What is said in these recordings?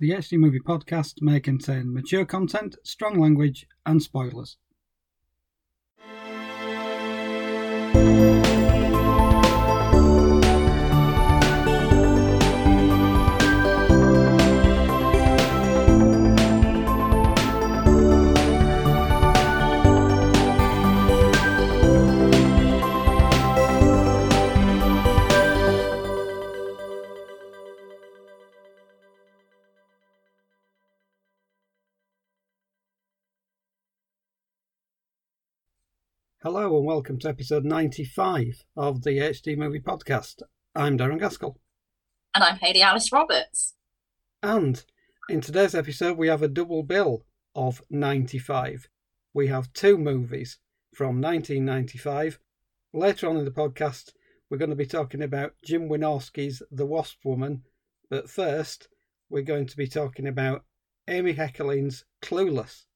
The HD Movie Podcast may contain mature content, strong language, and spoilers. Hello and welcome to episode 95 of the HD Movie Podcast. I'm Darren Gaskell. And I'm Hayley Alice Roberts. And in today's episode, we have a double bill of 95. We have two movies from 1995. Later on in the podcast, we're going to be talking about Jim Wynorski's The Wasp Woman. But first, we're going to be talking about Amy Heckerling's Clueless.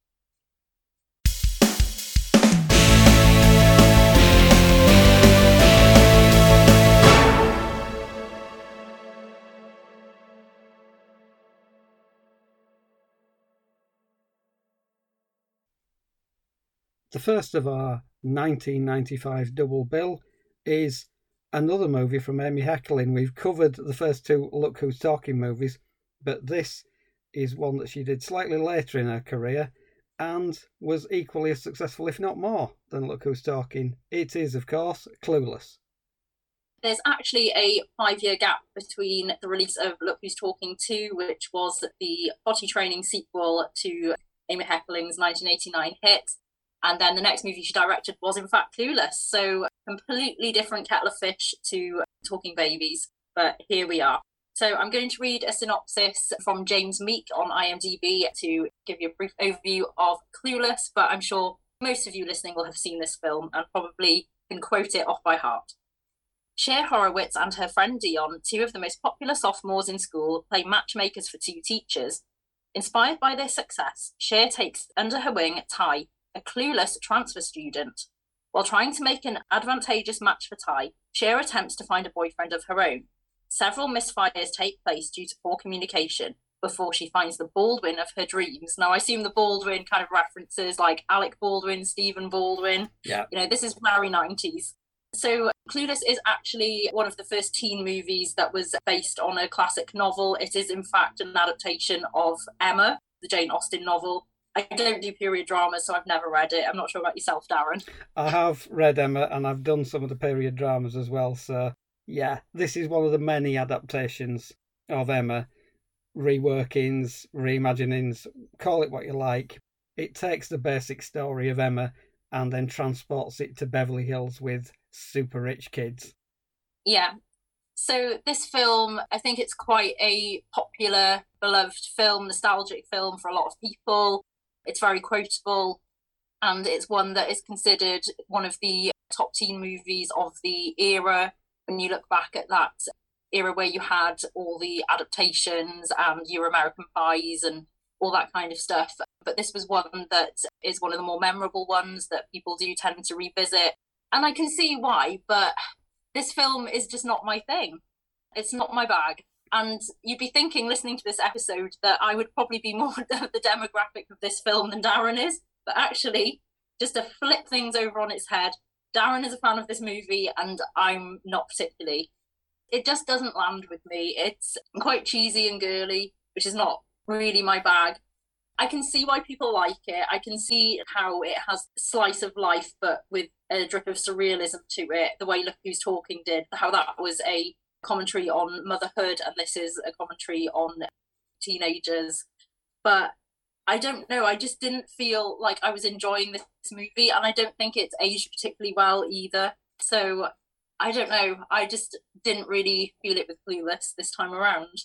The first of our 1995 double bill is another movie from Amy Heckerling. We've covered the first two Look Who's Talking movies, but this is one that she did slightly later in her career and was equally as successful, if not more, than Look Who's Talking. It is, of course, Clueless. There's actually a five year gap between the release of Look Who's Talking 2, which was the potty training sequel to Amy Heckerling's 1989 hit, and then the next movie she directed was, in fact, Clueless. So, completely different kettle of fish to Talking Babies. But here we are. So, I'm going to read a synopsis from James Meek on IMDb to give you a brief overview of Clueless. But I'm sure most of you listening will have seen this film and probably can quote it off by heart. Cher Horowitz and her friend Dion, two of the most popular sophomores in school, play matchmakers for two teachers. Inspired by their success, Cher takes under her wing Tai, a clueless transfer student. While trying to make an advantageous match for Tai, Cher attempts to find a boyfriend of her own. Several misfires take place due to poor communication before she finds the Baldwin of her dreams. Now, I assume the Baldwin kind of references like Alec Baldwin, Stephen Baldwin. Yeah. You know, this is very 90s. So, Clueless is actually one of the first teen movies that was based on a classic novel. It is, in fact, an adaptation of Emma, the Jane Austen novel, I don't do period dramas, so I've never read it. I'm not sure about yourself, Darren. I have read Emma and I've done some of the period dramas as well. So, yeah, this is one of the many adaptations of Emma. Reworkings, reimaginings, call it what you like. It takes the basic story of Emma and then transports it to Beverly Hills with super rich kids. Yeah. So, this film, I think it's quite a popular, beloved film, nostalgic film for a lot of people. It's very quotable, and it's one that is considered one of the top teen movies of the era. When you look back at that era where you had all the adaptations and your American Pies and all that kind of stuff. But this was one that is one of the more memorable ones that people do tend to revisit. And I can see why, but this film is just not my thing. It's not my bag. And you'd be thinking, listening to this episode, that I would probably be more the demographic of this film than Darren is. But actually, just to flip things over on its head, Darren is a fan of this movie, and I'm not particularly. It just doesn't land with me. It's quite cheesy and girly, which is not really my bag. I can see why people like it. I can see how it has slice of life, but with a drip of surrealism to it. The way Look Who's Talking did, how that was a commentary on motherhood, and this is a commentary on teenagers. But I don't know. I just didn't feel like I was enjoying this movie, and I don't think it's aged particularly well either. So I don't know. I just didn't really feel it with Clueless this time around.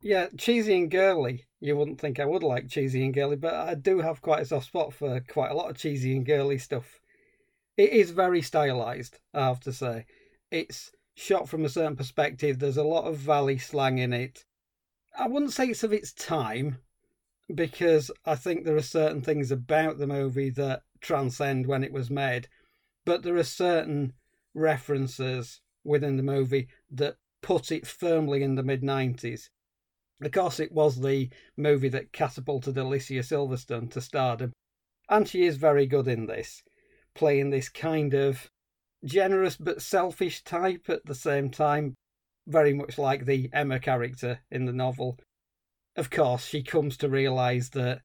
Yeah, cheesy and girly. You wouldn't think I would like cheesy and girly, but I do have quite a soft spot for quite a lot of cheesy and girly stuff. It is very stylized, I have to say. It's shot from a certain perspective. There's a lot of valley slang in it. I wouldn't say it's of its time because I think there are certain things about the movie that transcend when it was made, but there are certain references within the movie that put it firmly in the mid 90s. Of course, it was the movie that catapulted Alicia Silverstone to stardom, and she is very good in this, playing this kind of generous but selfish type at the same time, very much like the Emma character in the novel. Of course, she comes to realise that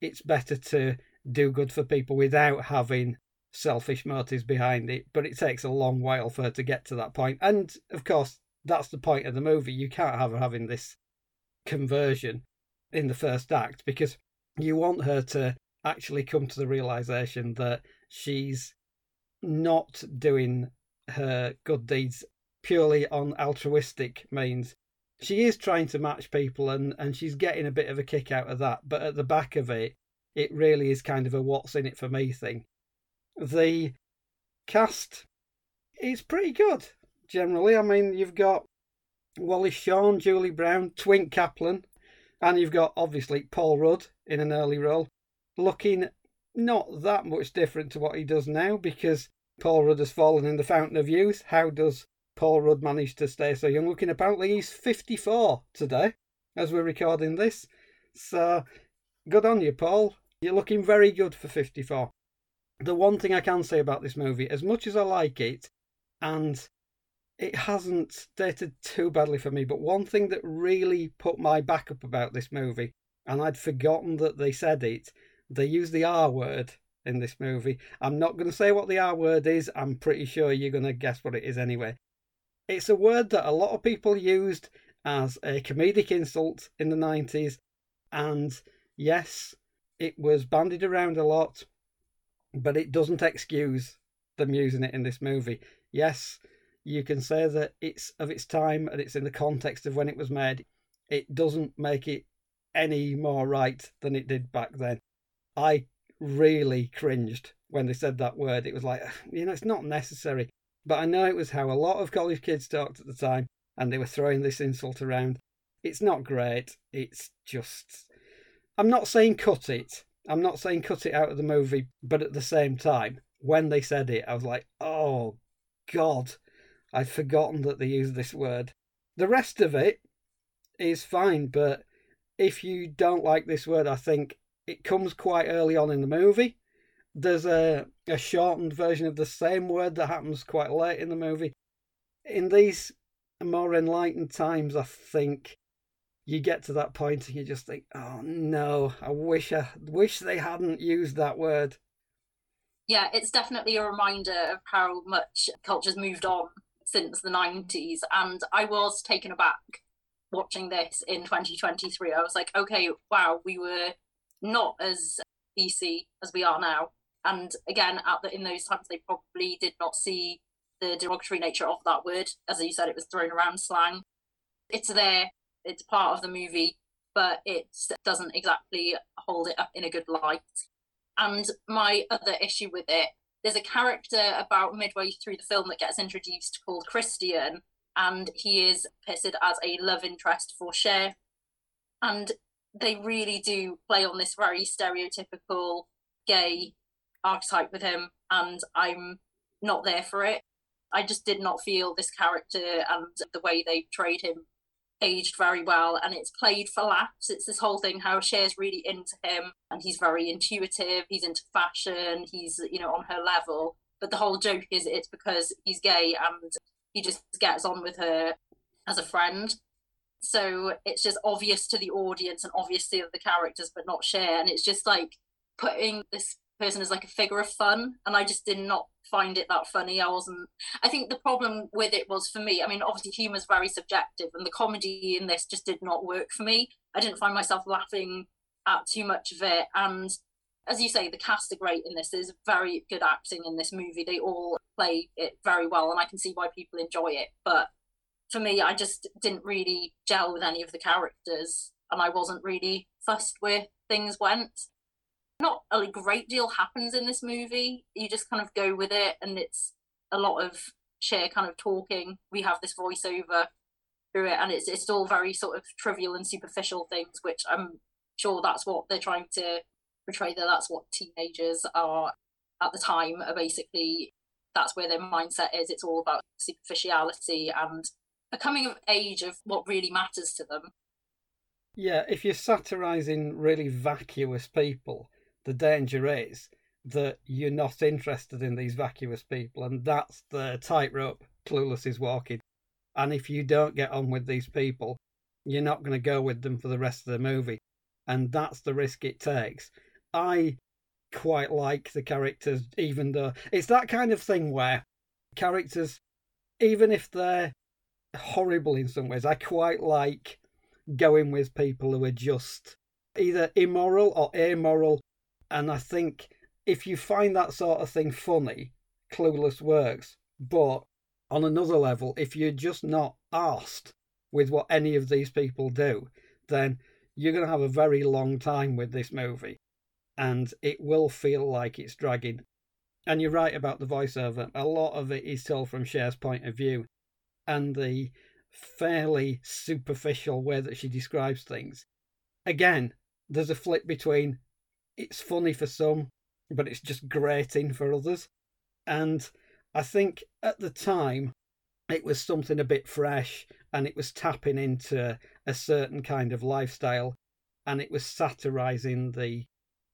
it's better to do good for people without having selfish motives behind it, but it takes a long while for her to get to that point. And of course, that's the point of the movie. You can't have her having this conversion in the first act because you want her to actually come to the realization that she's not doing her good deeds purely on altruistic means. She is trying to match people and, and she's getting a bit of a kick out of that, but at the back of it, it really is kind of a what's in it for me thing. The cast is pretty good generally. I mean, you've got Wallace Shawn, Julie Brown, Twink Caplan, and you've got obviously Paul Rudd in an early role, looking not that much different to what he does now because Paul Rudd has fallen in the fountain of youth. How does Paul Rudd manage to stay so young? Looking apparently he's 54 today as we're recording this. So good on you, Paul. You're looking very good for 54. The one thing I can say about this movie, as much as I like it, and it hasn't dated too badly for me, but one thing that really put my back up about this movie, and I'd forgotten that they said it, they use the R word in this movie. I'm not going to say what the R word is, I'm pretty sure you're going to guess what it is anyway. It's a word that a lot of people used as a comedic insult in the 90s, and yes, it was bandied around a lot, but it doesn't excuse them using it in this movie. Yes, you can say that it's of its time and it's in the context of when it was made. It doesn't make it any more right than it did back then. I really cringed when they said that word. It was like, you know, it's not necessary. But I know it was how a lot of college kids talked at the time, and they were throwing this insult around. It's not great. It's just. I'm not saying cut it. I'm not saying cut it out of the movie, but at the same time, when they said it, I was like, oh, God. I'd forgotten that they used this word. The rest of it is fine, but if you don't like this word, I think it comes quite early on in the movie. There's a, a shortened version of the same word that happens quite late in the movie. In these more enlightened times, I think you get to that point and you just think, "Oh no, I wish I wish they hadn't used that word." Yeah, it's definitely a reminder of how much culture's moved on since the 90s. And I was taken aback watching this in 2023. I was like, okay, wow, we were not as PC as we are now. And again, at the, in those times, they probably did not see the derogatory nature of that word. As you said, it was thrown around slang. It's there, it's part of the movie, but it doesn't exactly hold it up in a good light. And my other issue with it there's a character about midway through the film that gets introduced called Christian, and he is pitted as a love interest for Cher. And they really do play on this very stereotypical gay archetype with him, and I'm not there for it. I just did not feel this character and the way they portrayed him aged very well and it's played for laughs. It's this whole thing how Cher's really into him and he's very intuitive, he's into fashion, he's, you know, on her level. But the whole joke is it's because he's gay and he just gets on with her as a friend. So it's just obvious to the audience and obvious to the characters, but not Cher And it's just like putting this person as like a figure of fun. And I just did not find it that funny. I wasn't. I think the problem with it was for me. I mean, obviously, humor is very subjective, and the comedy in this just did not work for me. I didn't find myself laughing at too much of it, and as you say, the cast are great in this. There's very good acting in this movie. They all play it very well, and I can see why people enjoy it. But for me, I just didn't really gel with any of the characters, and I wasn't really fussed where things went not a great deal happens in this movie. You just kind of go with it, and it's a lot of Cher kind of talking. We have this voiceover through it, and it's it's all very sort of trivial and superficial things, which I'm sure that's what they're trying to portray. That that's what teenagers are at the time. Are basically that's where their mindset is. It's all about superficiality and a coming of age of what really matters to them. Yeah, if you're satirizing really vacuous people, the danger is that you're not interested in these vacuous people, and that's the tightrope Clueless is walking. And if you don't get on with these people, you're not going to go with them for the rest of the movie. And that's the risk it takes. I quite like the characters, even though it's that kind of thing where characters, even if they're horrible in some ways, I quite like going with people who are just either immoral or amoral. And I think if you find that sort of thing funny, Clueless works. But on another level, if you're just not asked with what any of these people do, then you're going to have a very long time with this movie. And it will feel like it's dragging. And you're right about the voiceover. A lot of it is told from Cher's point of view. And the fairly superficial way that she describes things. Again, there's a flip between it's funny for some, but it's just grating for others. And I think at the time it was something a bit fresh and it was tapping into a certain kind of lifestyle and it was satirizing the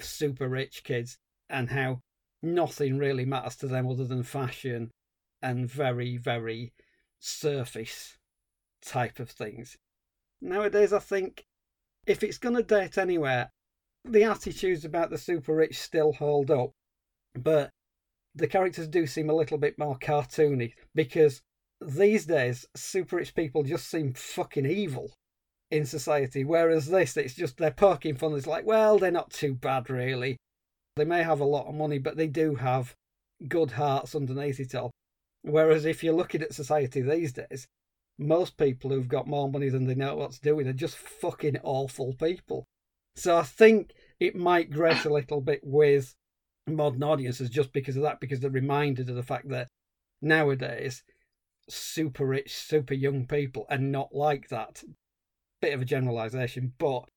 super rich kids and how nothing really matters to them other than fashion and very, very surface type of things. Nowadays, I think if it's going to date anywhere, the attitudes about the super rich still hold up, but the characters do seem a little bit more cartoony because these days super rich people just seem fucking evil in society, whereas this, it's just they're poking fun. It's like, well, they're not too bad really. They may have a lot of money, but they do have good hearts underneath it all. Whereas if you're looking at society these days, most people who've got more money than they know what to do with are just fucking awful people. So I think it might grate a little bit with modern audiences just because of that, because they're reminded of the fact that nowadays super rich, super young people are not like that. Bit of a generalization, but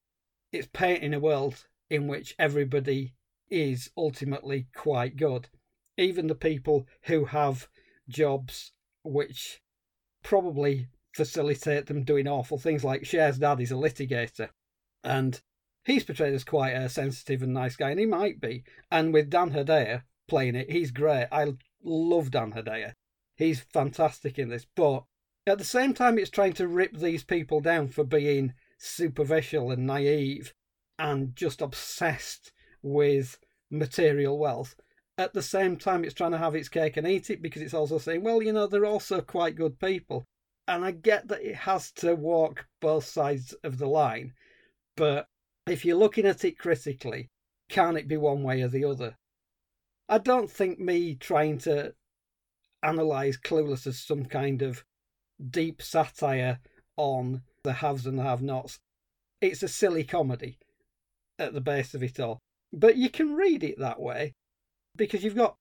it's painting a world in which everybody is ultimately quite good. Even the people who have jobs which probably facilitate them doing awful things. Like Cher's dad is a litigator, and he's portrayed as quite a sensitive and nice guy, and he might be. And with Dan Hedaya playing it, he's great. I love Dan Hedaya. He's fantastic in this, but at the same time, it's trying to rip these people down for being superficial and naive and just obsessed with material wealth. At the same time, it's trying to have its cake and eat it because it's also saying, well, you know, they're also quite good people and I get that it has to walk both sides of the line, but if you're looking at it critically, can it be one way or the other? I don't think me trying to analyze Clueless as some kind of deep satire on the haves and the have nots. It's a silly comedy at the base of it all. But you can read it that way because you've got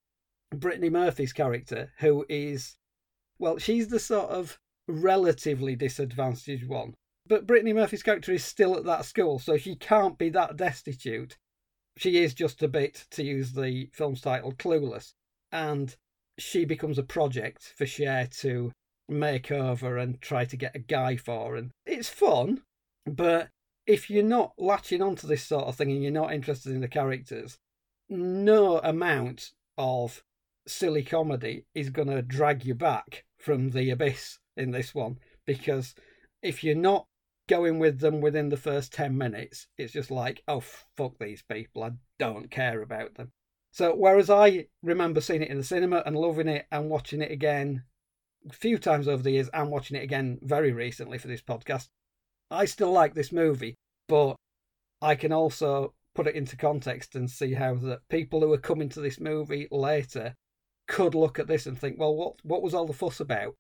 Brittany Murphy's character, who is, well, she's the sort of relatively disadvantaged one. But Brittany Murphy's character is still at that school, so she can't be that destitute. She is just a bit, to use the film's title, clueless. And she becomes a project for Cher to make over and try to get a guy for. And it's fun, but if you're not latching onto this sort of thing and you're not interested in the characters, no amount of silly comedy is going to drag you back from the abyss in this one because if you're not going with them within the first 10 minutes, it's just like, oh, fuck these people. I don't care about them. So, whereas I remember seeing it in the cinema and loving it and watching it again a few times over the years and watching it again very recently for this podcast, I still like this movie, but I can also put it into context and see how that people who are coming to this movie later could look at this and think, well, what what was all the fuss about?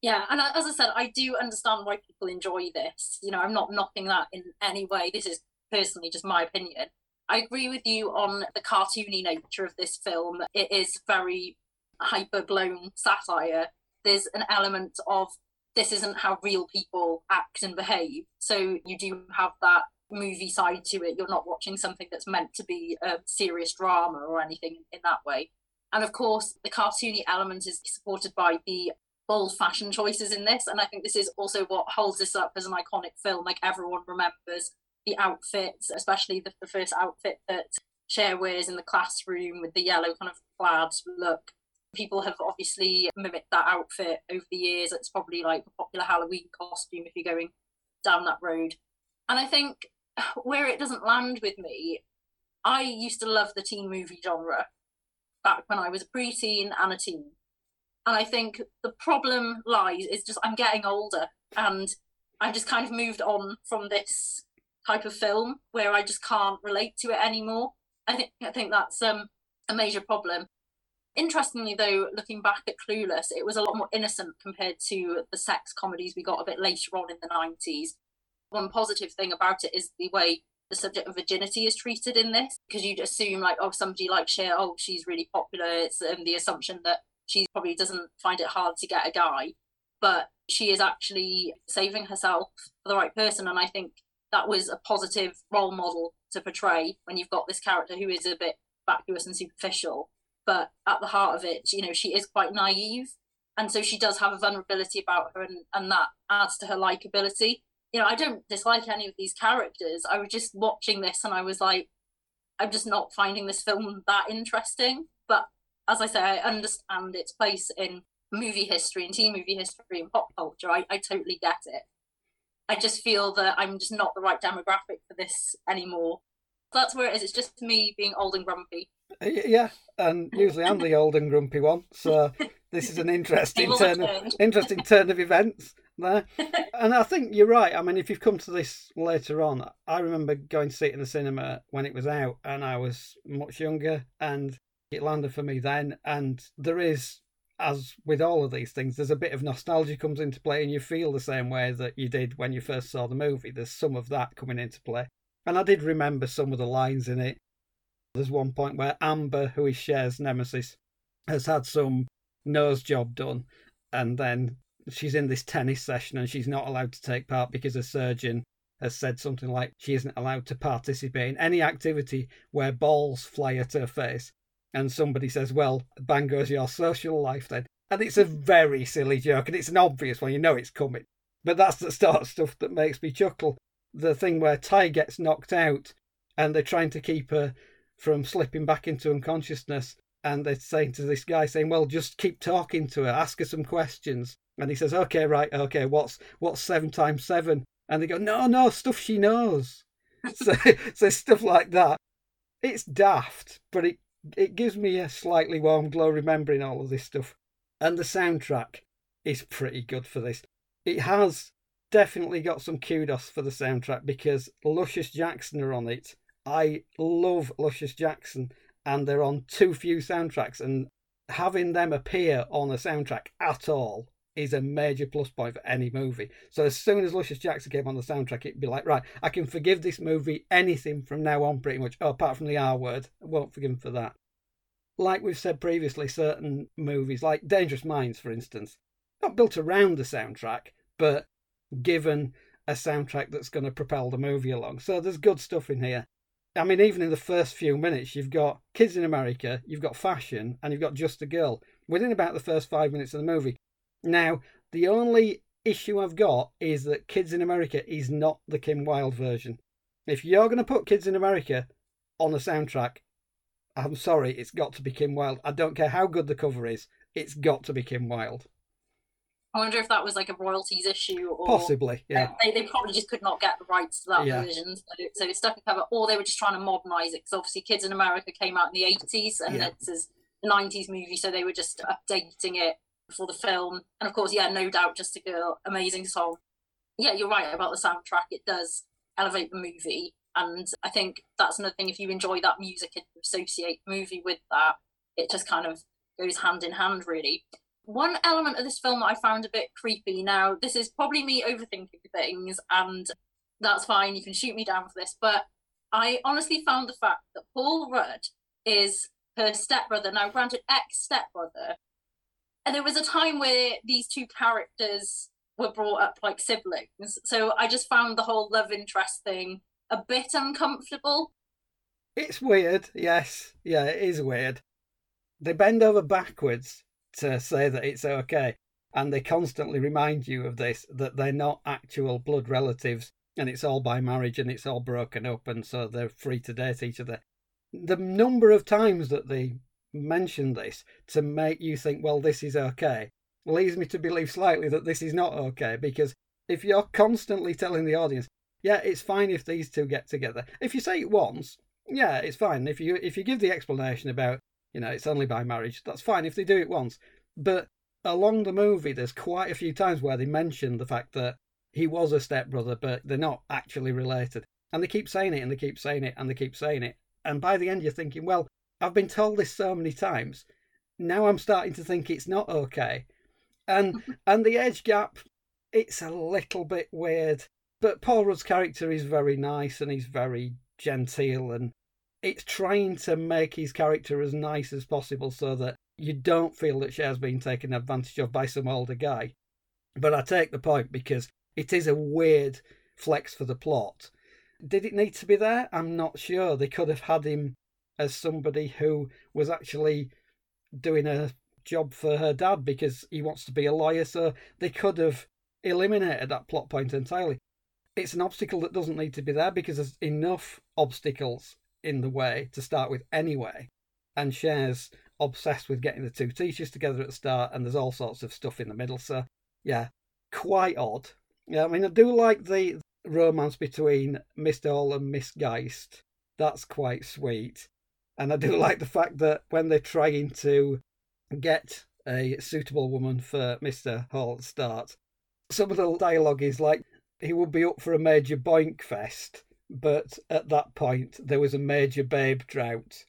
Yeah, and uh, as I said, I do understand why people enjoy this. You know, I'm not knocking that in any way. This is personally just my opinion. I agree with you on the cartoony nature of this film. It is very hyper blown satire. There's an element of this isn't how real people act and behave. So you do have that movie side to it. You're not watching something that's meant to be a serious drama or anything in that way. And of course, the cartoony element is supported by the bold fashion choices in this. And I think this is also what holds this up as an iconic film. Like everyone remembers the outfits, especially the, the first outfit that Cher wears in the classroom with the yellow kind of plaid look. People have obviously mimicked that outfit over the years. It's probably like a popular Halloween costume if you're going down that road. And I think where it doesn't land with me, I used to love the teen movie genre back when I was a preteen and a teen. And I think the problem lies is just I'm getting older and I just kind of moved on from this type of film where I just can't relate to it anymore. I think I think that's um, a major problem. Interestingly, though, looking back at Clueless, it was a lot more innocent compared to the sex comedies we got a bit later on in the 90s. One positive thing about it is the way the subject of virginity is treated in this, because you'd assume, like, oh, somebody like Cher, oh, she's really popular. It's um, the assumption that she probably doesn't find it hard to get a guy, but she is actually saving herself for the right person. And I think that was a positive role model to portray when you've got this character who is a bit vacuous and superficial but at the heart of it you know she is quite naive and so she does have a vulnerability about her and, and that adds to her likability you know i don't dislike any of these characters i was just watching this and i was like i'm just not finding this film that interesting but as i say i understand its place in movie history and teen movie history and pop culture i, I totally get it I just feel that I'm just not the right demographic for this anymore. That's where it is. It's just me being old and grumpy. Yeah, and usually I'm the old and grumpy one. So this is an interesting turn, of, interesting turn of events. And I think you're right. I mean, if you've come to this later on, I remember going to see it in the cinema when it was out, and I was much younger, and it landed for me then. And there is as with all of these things, there's a bit of nostalgia comes into play, and you feel the same way that you did when you first saw the movie. There's some of that coming into play, and I did remember some of the lines in it. There's one point where Amber, who is Cher's nemesis, has had some nose job done, and then she's in this tennis session and she's not allowed to take part because a surgeon has said something like she isn't allowed to participate in any activity where balls fly at her face and somebody says, "Well, bang goes your social life then," and it's a very silly joke, and it's an obvious one. You know it's coming, but that's the sort of stuff that makes me chuckle. The thing where Tai gets knocked out, and they're trying to keep her from slipping back into unconsciousness, and they're saying to this guy, saying, "Well, just keep talking to her, ask her some questions." And he says, "Okay, right, okay. What's what's seven times seven? And they go, "No, no, stuff she knows." so, so stuff like that. It's daft, but it it gives me a slightly warm glow remembering all of this stuff. And the soundtrack is pretty good for this. It has definitely got some kudos for the soundtrack because Luscious Jackson are on it. I love Luscious Jackson, and they're on too few soundtracks, and having them appear on a soundtrack at all is a major plus point for any movie. So as soon as Luscious Jackson came on the soundtrack, it'd be like, right, I can forgive this movie anything from now on, pretty much, oh, apart from the R word. I won't forgive him for that. Like we've said previously, certain movies, like Dangerous Minds, for instance, not built around the soundtrack, but given a soundtrack that's going to propel the movie along. So there's good stuff in here. I mean, even in the first few minutes, you've got Kids in America, you've got Fashion, and you've got Just a Girl. Within about the first five minutes of the movie, now, the only issue I've got is that Kids in America is not the Kim Wilde version. If you're going to put Kids in America on a soundtrack, I'm sorry, it's got to be Kim Wilde. I don't care how good the cover is, it's got to be Kim Wilde. I wonder if that was like a royalties issue, or possibly, yeah. They, they probably just could not get the rights to that yeah. version, so, so it's stuck in cover, or they were just trying to modernise it because obviously Kids in America came out in the 80s and yeah. it's a 90s movie, so they were just updating it for the film. And of course, yeah, no doubt, just a girl, amazing song. Yeah, you're right about the soundtrack. It does elevate the movie. And I think that's another thing. If you enjoy that music and associate movie with that, it just kind of goes hand in hand, really. One element of this film that I found a bit creepy. Now, this is probably me overthinking things, and that's fine. You can shoot me down for this. But I honestly found the fact that Paul Rudd is her stepbrother. Now, granted, ex stepbrother, and there was a time where these two characters were brought up like siblings. So I just found the whole love interest thing a bit uncomfortable. It's weird, yes. Yeah, it is weird. They bend over backwards to say that it's okay. And they constantly remind you of this that they're not actual blood relatives and it's all by marriage and it's all broken up and so they're free to date each other. The number of times that they mention this to make you think, well, this is okay, leads me to believe slightly that this is not okay because if you're constantly telling the audience, yeah, it's fine if these two get together. If you say it once, yeah, it's fine. If you if you give the explanation about, you know, it's only by marriage, that's fine if they do it once. But along the movie, there's quite a few times where they mention the fact that he was a stepbrother, but they're not actually related. And they keep saying it and they keep saying it and they keep saying it. And by the end, you're thinking, well, I've been told this so many times. Now I'm starting to think it's not okay. And and the age gap, it's a little bit weird. But Paul Rudd's character is very nice and he's very genteel and it's trying to make his character as nice as possible so that you don't feel that Cher's being taken advantage of by some older guy. But I take the point because it is a weird flex for the plot. Did it need to be there? I'm not sure. They could have had him as somebody who was actually doing a job for her dad because he wants to be a lawyer, so they could have eliminated that plot point entirely. It's an obstacle that doesn't need to be there because there's enough obstacles in the way to start with anyway. And Cher's obsessed with getting the two teachers together at the start, and there's all sorts of stuff in the middle. So, yeah, quite odd. Yeah, I mean, I do like the romance between Mr. Hall and Miss Geist. That's quite sweet. And I do like the fact that when they're trying to get a suitable woman for Mr. Hall at start, some of the dialogue is like, he would be up for a major boink fest, but at that point there was a major babe drought.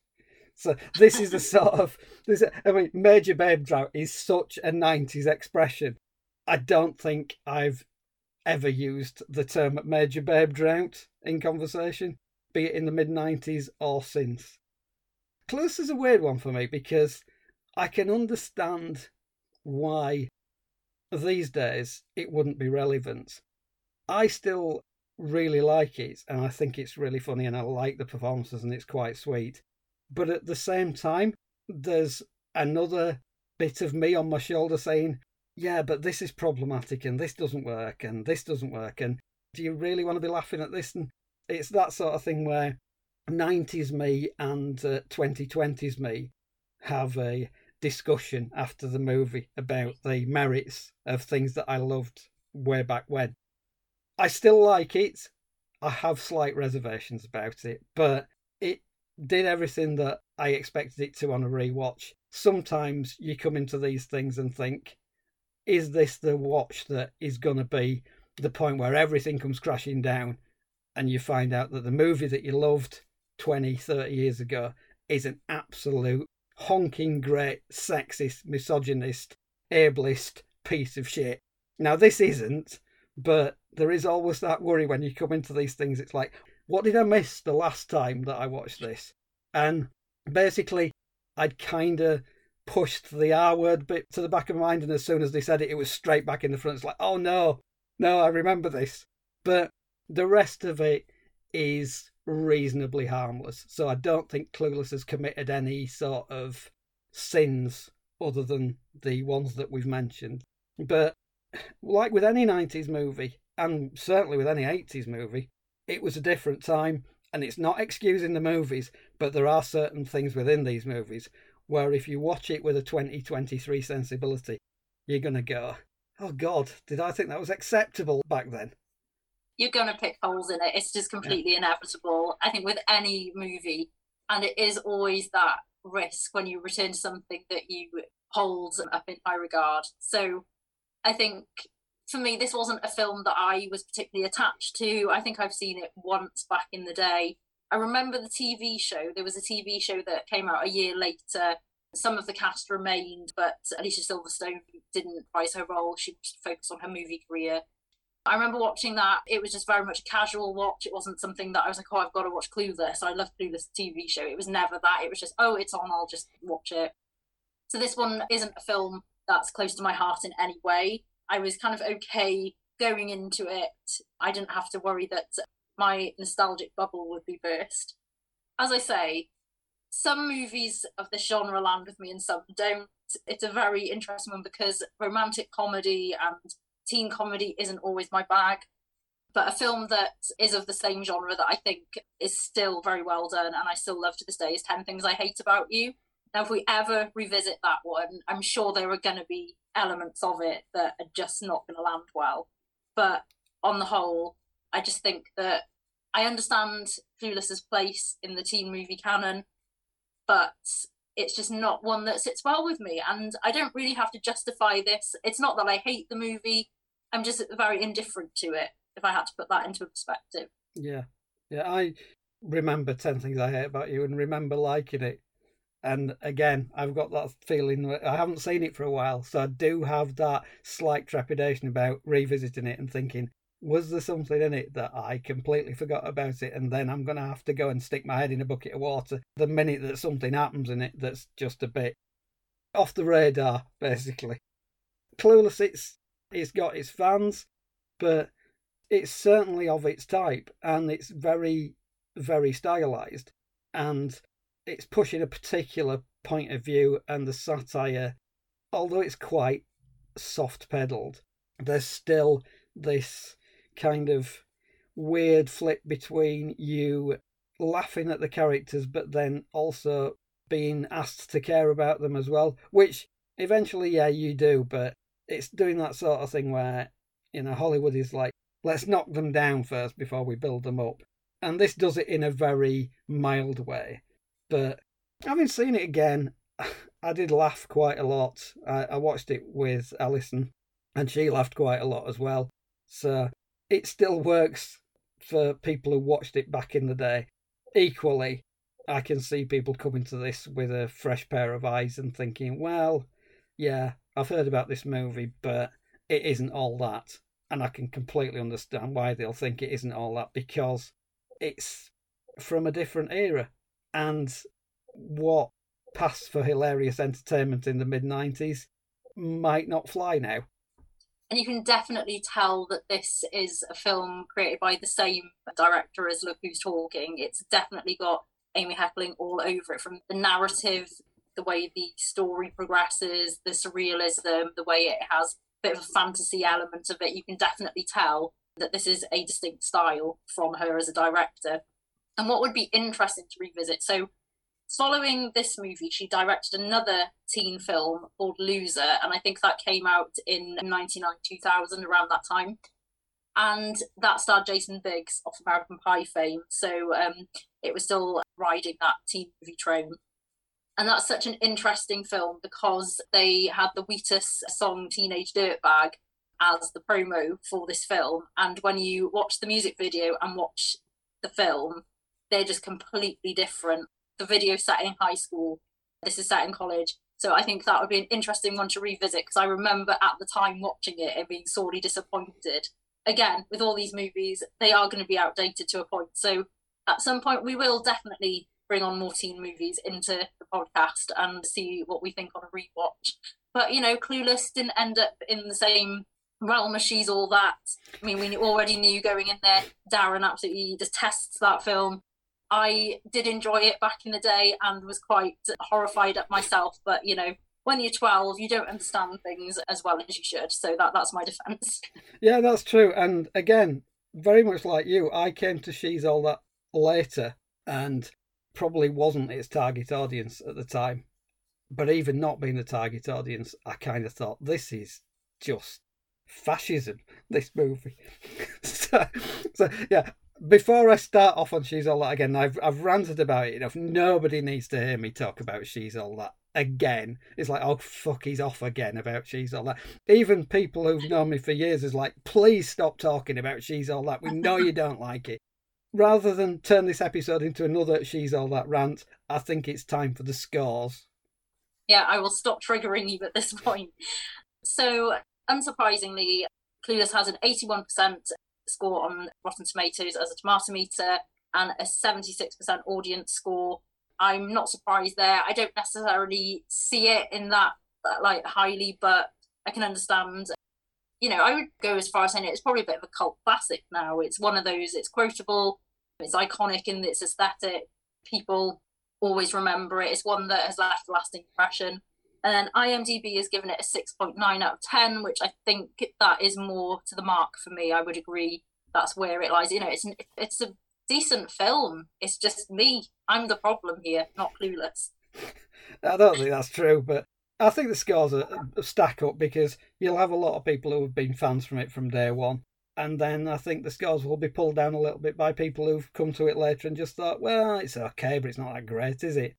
So this is the sort of this. I mean, major babe drought is such a '90s expression. I don't think I've ever used the term major babe drought in conversation, be it in the mid '90s or since. Close is a weird one for me because I can understand why these days it wouldn't be relevant. I still really like it and I think it's really funny and I like the performances and it's quite sweet. But at the same time, there's another bit of me on my shoulder saying, yeah, but this is problematic and this doesn't work and this doesn't work. And do you really want to be laughing at this? And it's that sort of thing where 90s me and uh, 2020s me have a discussion after the movie about the merits of things that I loved way back when. I still like it. I have slight reservations about it, but it did everything that I expected it to on a rewatch. Sometimes you come into these things and think, is this the watch that is going to be the point where everything comes crashing down and you find out that the movie that you loved 20, 30 years ago is an absolute honking great sexist, misogynist, ableist piece of shit. Now, this isn't, but there is always that worry when you come into these things. It's like, what did I miss the last time that I watched this? And basically, I'd kind of pushed the R word bit to the back of my mind, and as soon as they said it, it was straight back in the front. It's like, oh no, no, I remember this. But the rest of it is reasonably harmless. So I don't think Clueless has committed any sort of sins other than the ones that we've mentioned. But like with any 90s movie, and certainly with any 80s movie, it was a different time. And it's not excusing the movies, but there are certain things within these movies where if you watch it with a 2023 sensibility, you're going to go, oh God, did I think that was acceptable back then? You're going to pick holes in it. It's just completely yeah. inevitable. I think with any movie, and it is always that risk when you return to something that you hold up in high regard. So I think for me, this wasn't a film that I was particularly attached to. I think I've seen it once back in the day. I remember the TV show. There was a TV show that came out a year later. Some of the cast remained, but Alicia Silverstone didn't rise her role. She focused on her movie career. I remember watching that. It was just very much a casual watch. It wasn't something that I was like, oh, I've got to watch Clueless. I love Clueless TV show. It was never that. It was just, oh, it's on. I'll just watch it. So this one isn't a film that's close to my heart in any way. I was kind of okay going into it. I didn't have to worry that my nostalgic bubble would be burst. As I say, some movies of this genre land with me and some don't. it's a very interesting one because romantic comedy and teen comedy isn't always my bag. But a film that is of the same genre that I think is still very well done and I still love to this day is 10 Things I Hate About You. Now, if we ever revisit that one, I'm sure there are going to be elements of it that are just not going to land well. But on the whole, I just think that I understand Clueless's place in the teen movie canon, but it's just not one that sits well with me. And I don't really have to justify this. It's not that I hate the movie, I'm just very indifferent to it, if I had to put that into perspective. Yeah. Yeah, I remember 10 Things I Hate About You and remember liking it. And again, I've got that feeling that I haven't seen it for a while, so I do have that slight trepidation about revisiting it and thinking, was there something in it that I completely forgot about it, and then I'm going to have to go and stick my head in a bucket of water the minute that something happens in it that's just a bit off the radar, basically. Clueless, it's it's got its fans, but it's certainly of its type, and it's very, very stylized, and it's pushing a particular point of view, and the satire, although it's quite soft pedaled, there's still this kind of weird flip between you laughing at the characters but then also being asked to care about them as well which eventually yeah you do but it's doing that sort of thing where you know hollywood is like let's knock them down first before we build them up. And this does it in a very mild way but having seen it again i did laugh quite a lot i, I watched it with alison and she laughed quite a lot as well so it still works for people who watched it back in the day. Equally, I can see people coming to this with a fresh pair of eyes and thinking, well, yeah, I've heard about this movie, but it isn't all that. And I can completely understand why they'll think it isn't all that because it's from a different era. And what passed for hilarious entertainment in the mid 90s might not fly now and you can definitely tell that this is a film created by the same director as Look Who's Talking. It's definitely got Amy Heckerling all over it from the narrative, the way the story progresses, the surrealism, the way it has a bit of a fantasy element of it. You can definitely tell that this is a distinct style from her as a director. And what would be interesting to revisit so following this movie, she directed another teen film called Loser, and I think that came out in 99 2000 around that time. And that starred Jason Biggs of American Pie fame. So um, it was still riding that teen movie train. And that's such an interesting film because they had the Wheatus song Teenage Dirtbag as the promo for this film. And when you watch the music video and watch the film, they're just completely different the video set in high school. This is set in college. So I think that would be an interesting one to revisit because I remember at the time watching it and being sorely disappointed. Again, with all these movies, they are going to be outdated to a point. So at some point, we will definitely bring on more teen movies into the podcast and see what we think on a rewatch. But you know, Clueless didn't end up in the same realm as She's All That. I mean, we already knew going in there, Darren absolutely detests that film. I did enjoy it back in the day and was quite horrified at myself. But you know, when you're 12, you don't understand things as well as you should. So that that's my defense. Yeah, that's true. And again, very much like you, I came to She's All That later and probably wasn't its target audience at the time. But even not being the target audience, I kind of thought this is just fascism. This movie. so, so yeah, before I start off on She's All That again, I've I've ranted about it enough. Nobody needs to hear me talk about She's All That again. It's like, oh fuck, he's off again about She's All That. Even people who've known me for years is like, please stop talking about She's All That. We know you don't like it. Rather than turn this episode into another She's All That rant, I think it's time for the scores. Yeah, I will stop triggering you at this point. So, unsurprisingly, Clueless has an 81% score on Rotten Tomatoes as a tomato meter and a 76% audience score. I'm not surprised there. I don't necessarily see it in that like highly, but I can understand. You know, I would go as far as saying it's probably a bit of a cult classic now. It's one of those. It's quotable. It's iconic in its aesthetic. People always remember it. It's one that has left a lasting impression. And then IMDb has given it a 6.9 out of 10, which I think that is more to the mark for me. I would agree that's where it lies. You know, it's it's a decent film. It's just me. I'm the problem here, not Clueless. I don't think that's true, but I think the scores are, stack up because you'll have a lot of people who have been fans from it from day one. And then I think the scores will be pulled down a little bit by people who've come to it later and just thought, well, it's okay, but it's not that great, is it?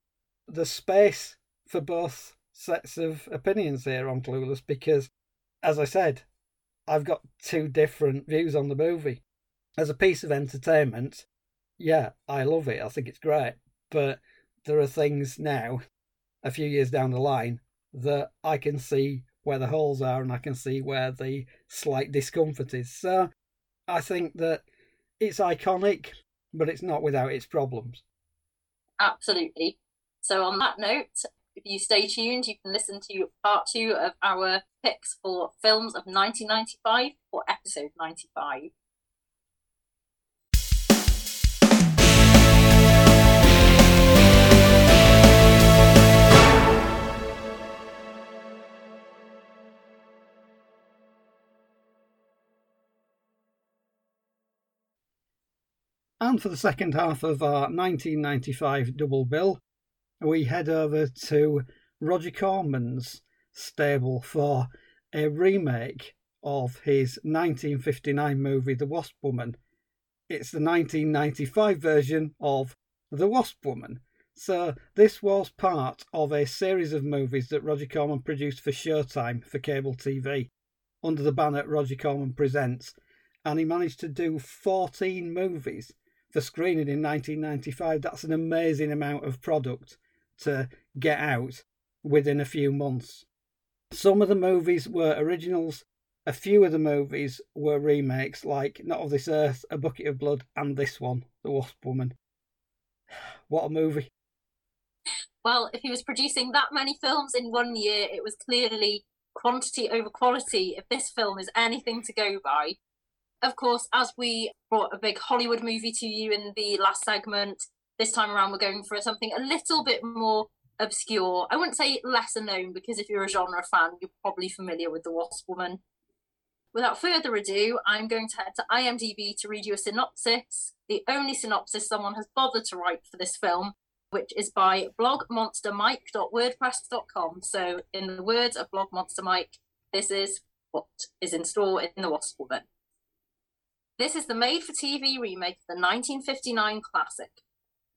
The space for both sets of opinions here on Clueless because, as I said, I've got two different views on the movie. As a piece of entertainment, yeah, I love it. I think it's great. But there are things now, a few years down the line, that I can see where the holes are and I can see where the slight discomfort is. So I think that it's iconic, but it's not without its problems. Absolutely. So, on that note, if you stay tuned, you can listen to part two of our picks for films of 1995 or episode 95. And for the second half of our 1995 double bill, we head over to Roger Corman's stable for a remake of his 1959 movie The Wasp Woman. It's the 1995 version of The Wasp Woman. So, this was part of a series of movies that Roger Corman produced for Showtime for cable TV under the banner Roger Corman Presents. And he managed to do 14 movies for screening in 1995. That's an amazing amount of product to get out within a few months. Some of the movies were originals, a few of the movies were remakes, like Not of This Earth, A Bucket of Blood, and this one, The Wasp Woman. What a movie! Well, if he was producing that many films in one year, it was clearly quantity over quality. If this film is anything to go by, of course, as we brought a big Hollywood movie to you in the last segment, this time around we're going for something a little bit more obscure. I wouldn't say lesser known because if you're a genre fan, you're probably familiar with The Wasp Woman. Without further ado, I'm going to head to IMDb to read you a synopsis, the only synopsis someone has bothered to write for this film, which is by blogmonstermike.wordpress.com. So, in the words of Blogmonster Mike, this is what is in store in The Wasp Woman. This is the made for TV remake of the 1959 classic.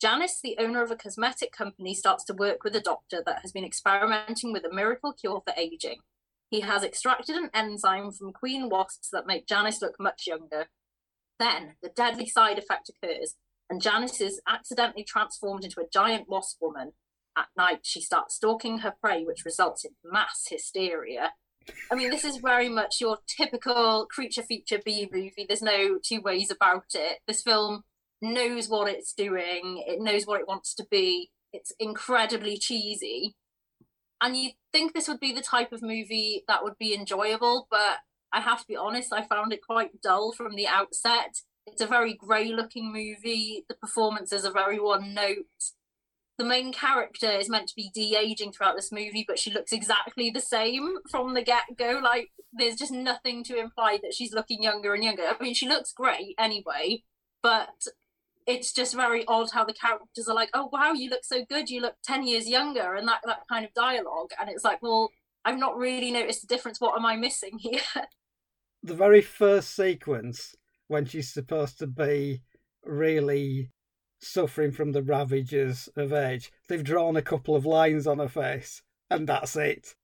Janice, the owner of a cosmetic company, starts to work with a doctor that has been experimenting with a miracle cure for aging. He has extracted an enzyme from queen wasps that make Janice look much younger. Then, the deadly side effect occurs, and Janice is accidentally transformed into a giant wasp woman. At night, she starts stalking her prey, which results in mass hysteria. I mean, this is very much your typical creature feature B movie. There's no two ways about it. This film knows what it's doing, it knows what it wants to be. It's incredibly cheesy. And you think this would be the type of movie that would be enjoyable, but I have to be honest, I found it quite dull from the outset. It's a very grey looking movie. The performances are very one note the main character is meant to be de-aging throughout this movie, but she looks exactly the same from the get-go. Like there's just nothing to imply that she's looking younger and younger. I mean, she looks great anyway, but it's just very odd how the characters are like, "Oh wow, you look so good. You look ten years younger," and that that kind of dialogue. And it's like, well, I've not really noticed the difference. What am I missing here? The very first sequence when she's supposed to be really suffering from the ravages of age. They've drawn a couple of lines on her face, and that's it.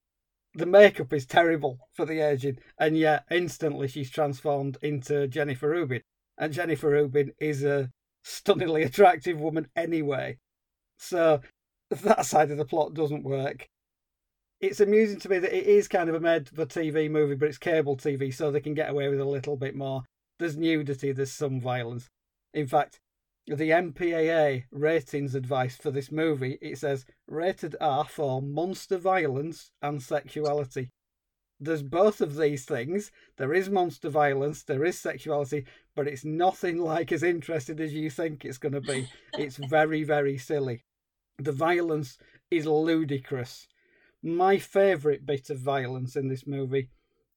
The makeup is terrible for the aging, and yet instantly she's transformed into Jennifer Rubin. And Jennifer Rubin is a stunningly attractive woman anyway. So that side of the plot doesn't work. It's amusing to me that it is kind of a made for TV movie, but it's cable TV, so they can get away with a little bit more. There's nudity, there's some violence. In fact, the MPAA ratings advice for this movie, it says rated R for monster violence and sexuality. There's both of these things. There is monster violence, there is sexuality, but it's nothing like as interesting as you think it's going to be. It's very, very silly. The violence is ludicrous, My favourite bit of violence in this movie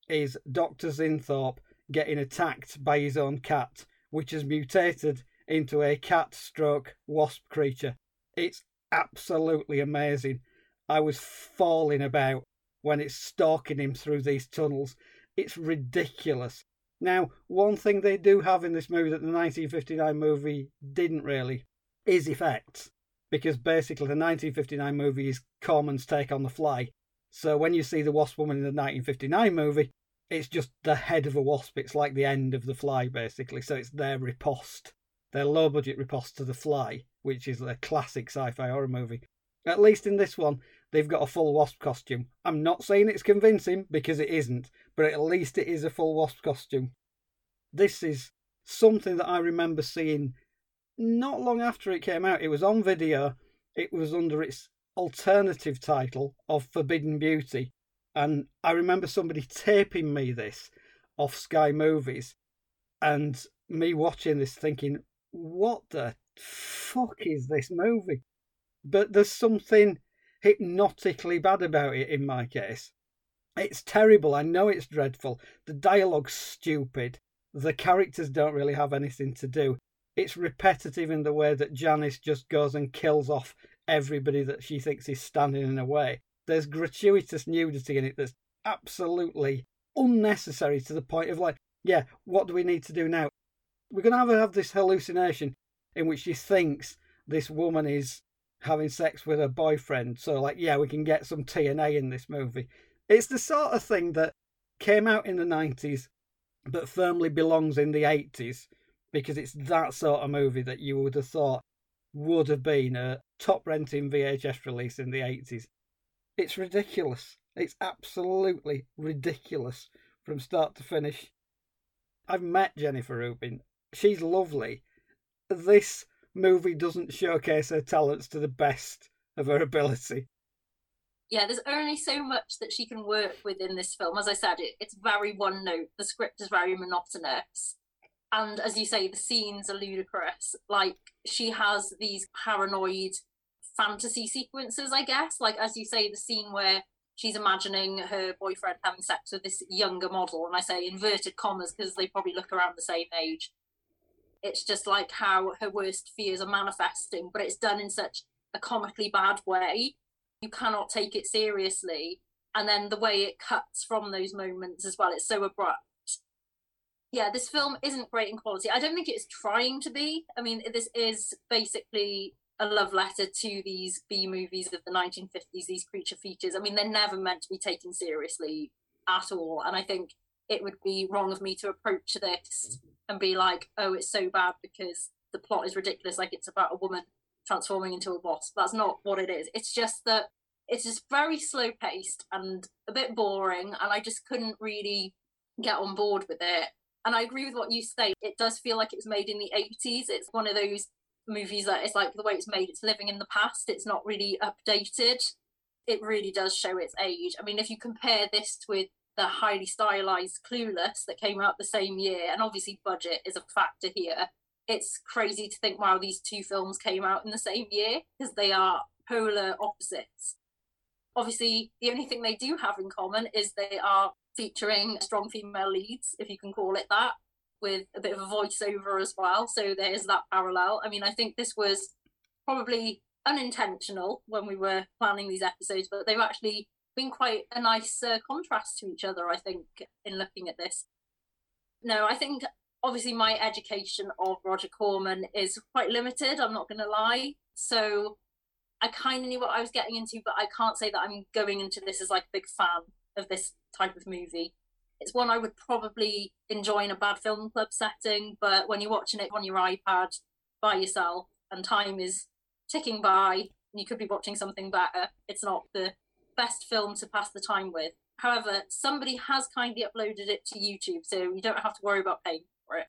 is Dr. Zinthrop getting attacked by his own cat, which has mutated into a cat stroke wasp creature. It's absolutely amazing. I was falling about when it's stalking him through these tunnels. It's ridiculous. Now, one thing they do have in this movie that the 1959 movie didn't really is effects. Because basically, the 1959 movie is Corman's take on The Fly. So when you see the Wasp Woman in the 1959 movie, it's just the head of a wasp. It's like the end of The Fly, basically. So it's their riposte, their low budget riposte to The Fly, which is a classic sci fi horror movie. At least in this one, they've got a full wasp costume. I'm not saying it's convincing because it isn't, but at least it is a full wasp costume. This is something that I remember seeing not long after it came out. It was on video, it was under its alternative title of Forbidden Beauty. And I remember somebody taping me this off Sky Movies and me watching this thinking, what the fuck is this movie? But there's something hypnotically bad about it in my case. It's terrible. I know it's dreadful. The dialogue's stupid. The characters don't really have anything to do. It's repetitive in the way that Janice just goes and kills off everybody that she thinks is standing in her way. There's gratuitous nudity in it that's absolutely unnecessary to the point of like, yeah, what do we need to do now? We're going to have have this hallucination in which she thinks this woman is having sex with her boyfriend. So, like, yeah, we can get some TNA in this movie. It's the sort of thing that came out in the 90s but firmly belongs in the 80s because it's that sort of movie that you would have thought would have been a top renting VHS release in the 80s. It's ridiculous. It's absolutely ridiculous from start to finish. I've met Jennifer Rubin. She's lovely. This movie doesn't showcase her talents to the best of her ability. Yeah, there's only so much that she can work with in this film. As I said, it, it's very one note. The script is very monotonous. And as you say, the scenes are ludicrous. Like, she has these paranoid fantasy sequences, I guess. Like, as you say, the scene where she's imagining her boyfriend having sex with this younger model. And I say inverted commas because they probably look around the same age. It's just like how her worst fears are manifesting, but it's done in such a comically bad way. You cannot take it seriously. And then the way it cuts from those moments as well, it's so abrupt. Yeah, this film isn't great in quality. I don't think it's trying to be. I mean, this is basically a love letter to these B movies of the 1950s, these creature features. I mean, they're never meant to be taken seriously at all. And I think it would be wrong of me to approach this mm-hmm. and be like, oh, it's so bad because the plot is ridiculous, like it's about a woman transforming into a wasp. That's not what it is. It's just that it's just very slow paced and a bit boring, and I just couldn't really get on board with it. And I agree with what you say. It does feel like it was made in the 80s. It's one of those movies that it's like the way it's made, it's living in the past, it's not really updated. It really does show its age. I mean, if you compare this with the highly stylized Clueless that came out the same year, and obviously budget is a factor here. It's crazy to think, wow, these two films came out in the same year because they are polar opposites. Obviously, the only thing they do have in common is they are featuring strong female leads, if you can call it that, with a bit of a voiceover as well. So there's that parallel. I mean, I think this was probably unintentional when we were planning these episodes, but they've actually been quite a nice uh, contrast to each other, I think, in looking at this. No, I think obviously my education of Roger Corman is quite limited, I'm not going to lie. So I kind of knew what I was getting into, but I can't say that I'm going into this as like a big fan of this type of movie. It's one I would probably enjoy in a bad film club setting, but when you're watching it on your iPad by yourself and time is ticking by, and you could be watching something better, it's not the best film to pass the time with. However, somebody has kindly uploaded it to YouTube, so you don't have to worry about paying for it.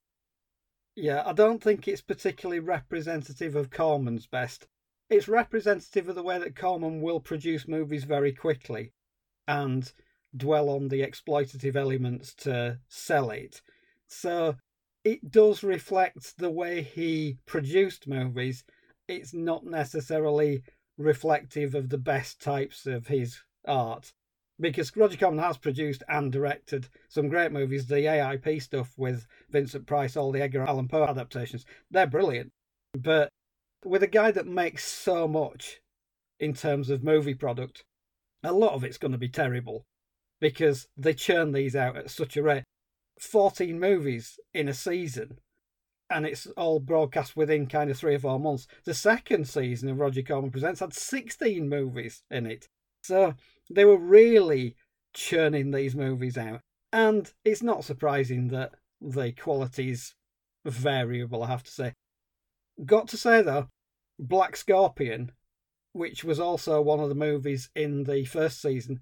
Yeah, I don't think it's particularly representative of Corman's best. It's representative of the way that Corman will produce movies very quickly and dwell on the exploitative elements to sell it. So it does reflect the way he produced movies. It's not necessarily reflective of the best types of his art because Roger Corman has produced and directed some great movies. The AIP stuff with Vincent Price, all the Edgar Allan Poe adaptations, they're brilliant. But with a guy that makes so much in terms of movie product, a lot of it's going to be terrible because they churn these out at such a rate. 14 movies in a season and it's all broadcast within kind of three or four months. The second season of Roger Corman Presents had 16 movies in it. So they were really churning these movies out. And it's not surprising that the quality's variable, I have to say. Got to say though, Black Scorpion, which was also one of the movies in the first season,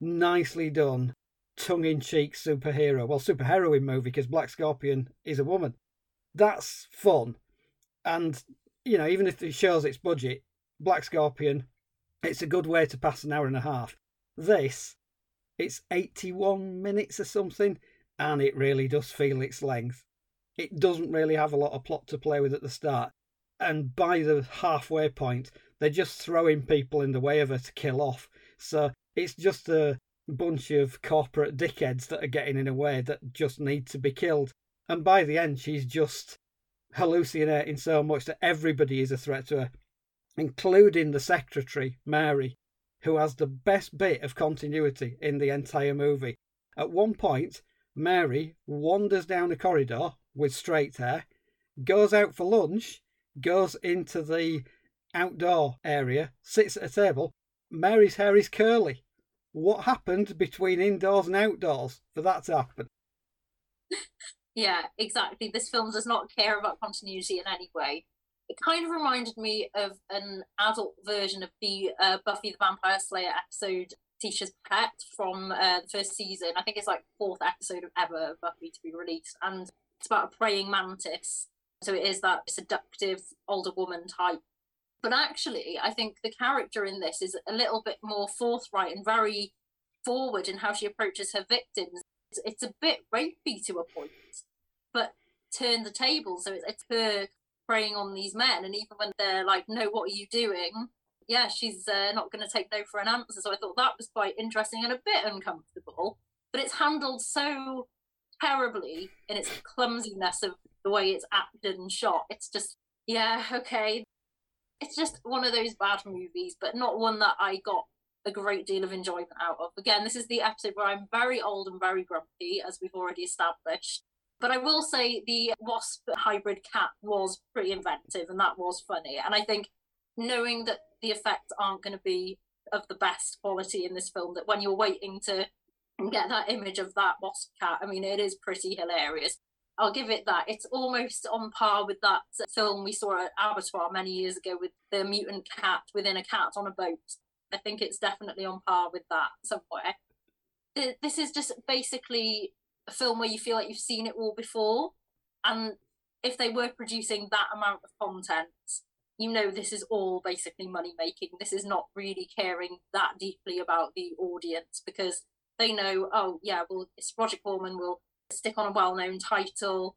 nicely done, tongue in cheek superhero, well, superheroine movie because Black Scorpion is a woman. That's fun. And, you know, even if it shows its budget, Black Scorpion, it's a good way to pass an hour and a half. This, it's 81 minutes or something, and it really does feel its length. It doesn't really have a lot of plot to play with at the start. And by the halfway point, they're just throwing people in the way of her to kill off. So it's just a bunch of corporate dickheads that are getting in a way that just need to be killed. And by the end, she's just hallucinating so much that everybody is a threat to her, including the secretary, Mary, who has the best bit of continuity in the entire movie. At one point, Mary wanders down a corridor with straight hair, goes out for lunch, goes into the outdoor area, sits at a table. Mary's hair is curly. What happened between indoors and outdoors for that to happen? Yeah, exactly. This film does not care about continuity in any way. It kind of reminded me of an adult version of the uh, Buffy the Vampire Slayer episode Teacher's Pet from uh, the first season. I think it's like fourth episode of ever of Buffy to be released, and it's about a praying mantis. So it is that seductive older woman type but actually, I think the character in this is a little bit more forthright and very forward in how she approaches her victims. It's, a bit rapey to a point, but turn the table. So it's, it's her preying on these men, and even when they're like, "No, what are you doing?" Yeah, she's uh, not going to take no for an answer. So I thought that was quite interesting and a bit uncomfortable. But it's handled so terribly in its clumsiness of the way it's acted and shot. It's just, yeah, okay, it's just one of those bad movies, but not one that I got a great deal of enjoyment out of. Again, this is the episode where I'm very old and very grumpy, as we've already established. But I will say the wasp hybrid cat was pretty inventive and that was funny. And I think knowing that the effects aren't going to be of the best quality in this film, that when you're waiting to get that image of that wasp cat, I mean, it is pretty hilarious. I'll give it that. It's almost on par with that film we saw at Abertoir many years ago with the mutant cat within a cat on a boat. I think it's definitely on par with that somewhere. This is just basically a film where you feel like you've seen it all before. And if they were producing that amount of content, you know this is all basically money making. This is not really caring that deeply about the audience because they know, oh yeah, well, it's Roger Corman will stick on a well-known title.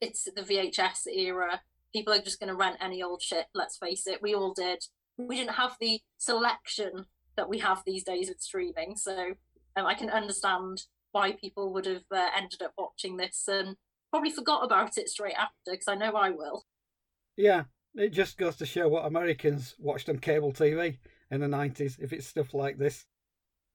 It's the VHS era. People are just going to rent any old shit. Let's face it, we all did. We didn't have the selection that we have these days with streaming, so um, I can understand why people would have uh, ended up watching this and probably forgot about it straight after, because I know I will. Yeah, it just goes to show what Americans watched on cable TV in the 90s if it's stuff like this.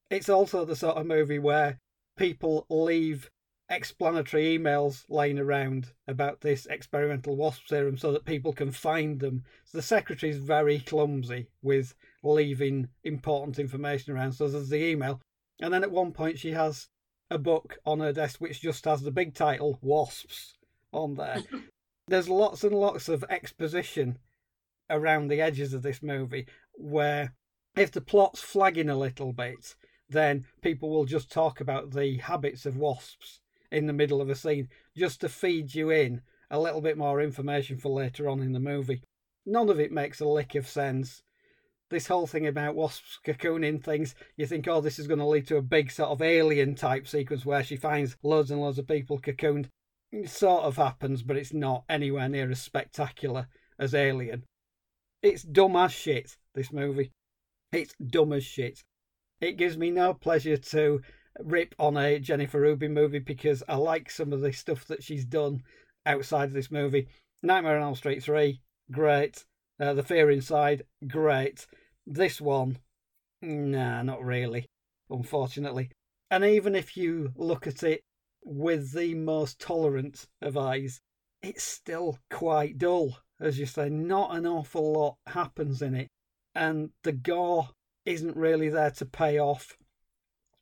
It's also the sort of movie where people leave explanatory emails lying around about this experimental wasp serum so that people can find them. So the secretary is very clumsy with leaving important information around. So there's the email. And then at one point, she has a book on her desk which just has the big title Wasps on there. there's lots and lots of exposition around the edges of this movie where if the plot's flagging a little bit, then people will just talk about the habits of wasps in the middle of a scene just to feed you in a little bit more information for later on in the movie. None of it makes a lick of sense. This whole thing about wasps cocooning things, you think, oh, this is going to lead to a big sort of alien type sequence where she finds loads and loads of people cocooned. It sort of happens, but it's not anywhere near as spectacular as Alien. It's dumb as shit, this movie. It's dumb as shit. It gives me no pleasure to rip on a Jennifer Rubin movie because I like some of the stuff that she's done outside of this movie. Nightmare on Elm Street 3, great. Uh, the Fear Inside, great. This one, nah, not really, unfortunately. And even if you look at it with the most tolerant of eyes, it's still quite dull. As you say, not an awful lot happens in it. And the gore isn't really there to pay off.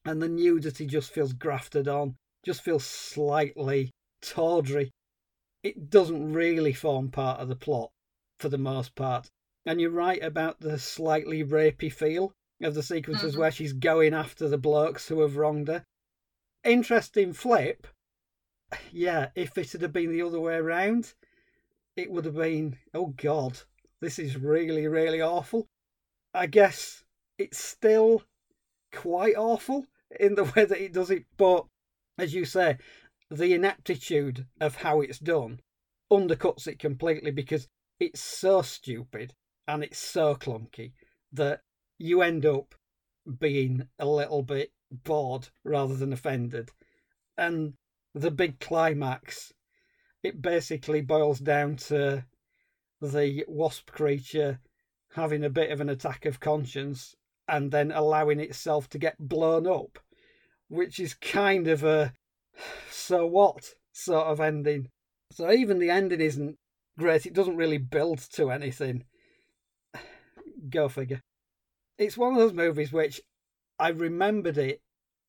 And the nudity just feels grafted on, just feels slightly tawdry. It doesn't really form part of the plot for the most part. And you're right about the slightly rapey feel of the sequences mm-hmm. where she's going after the blokes who have wronged her. Interesting flip. Yeah, if it had been the other way around, it would have been, oh God, this is really, really awful. I guess it's still quite awful in the way that it does it, but as you say, the ineptitude of how it's done undercuts it completely because it's so stupid and it's so clunky that you end up being a little bit bored rather than offended. And the big climax, it basically boils down to the wasp creature having a bit of an attack of conscience and then allowing itself to get blown up, which is kind of a so what sort of ending. So even the ending isn't great. It doesn't really build to anything. Go figure. It's one of those movies which I remembered it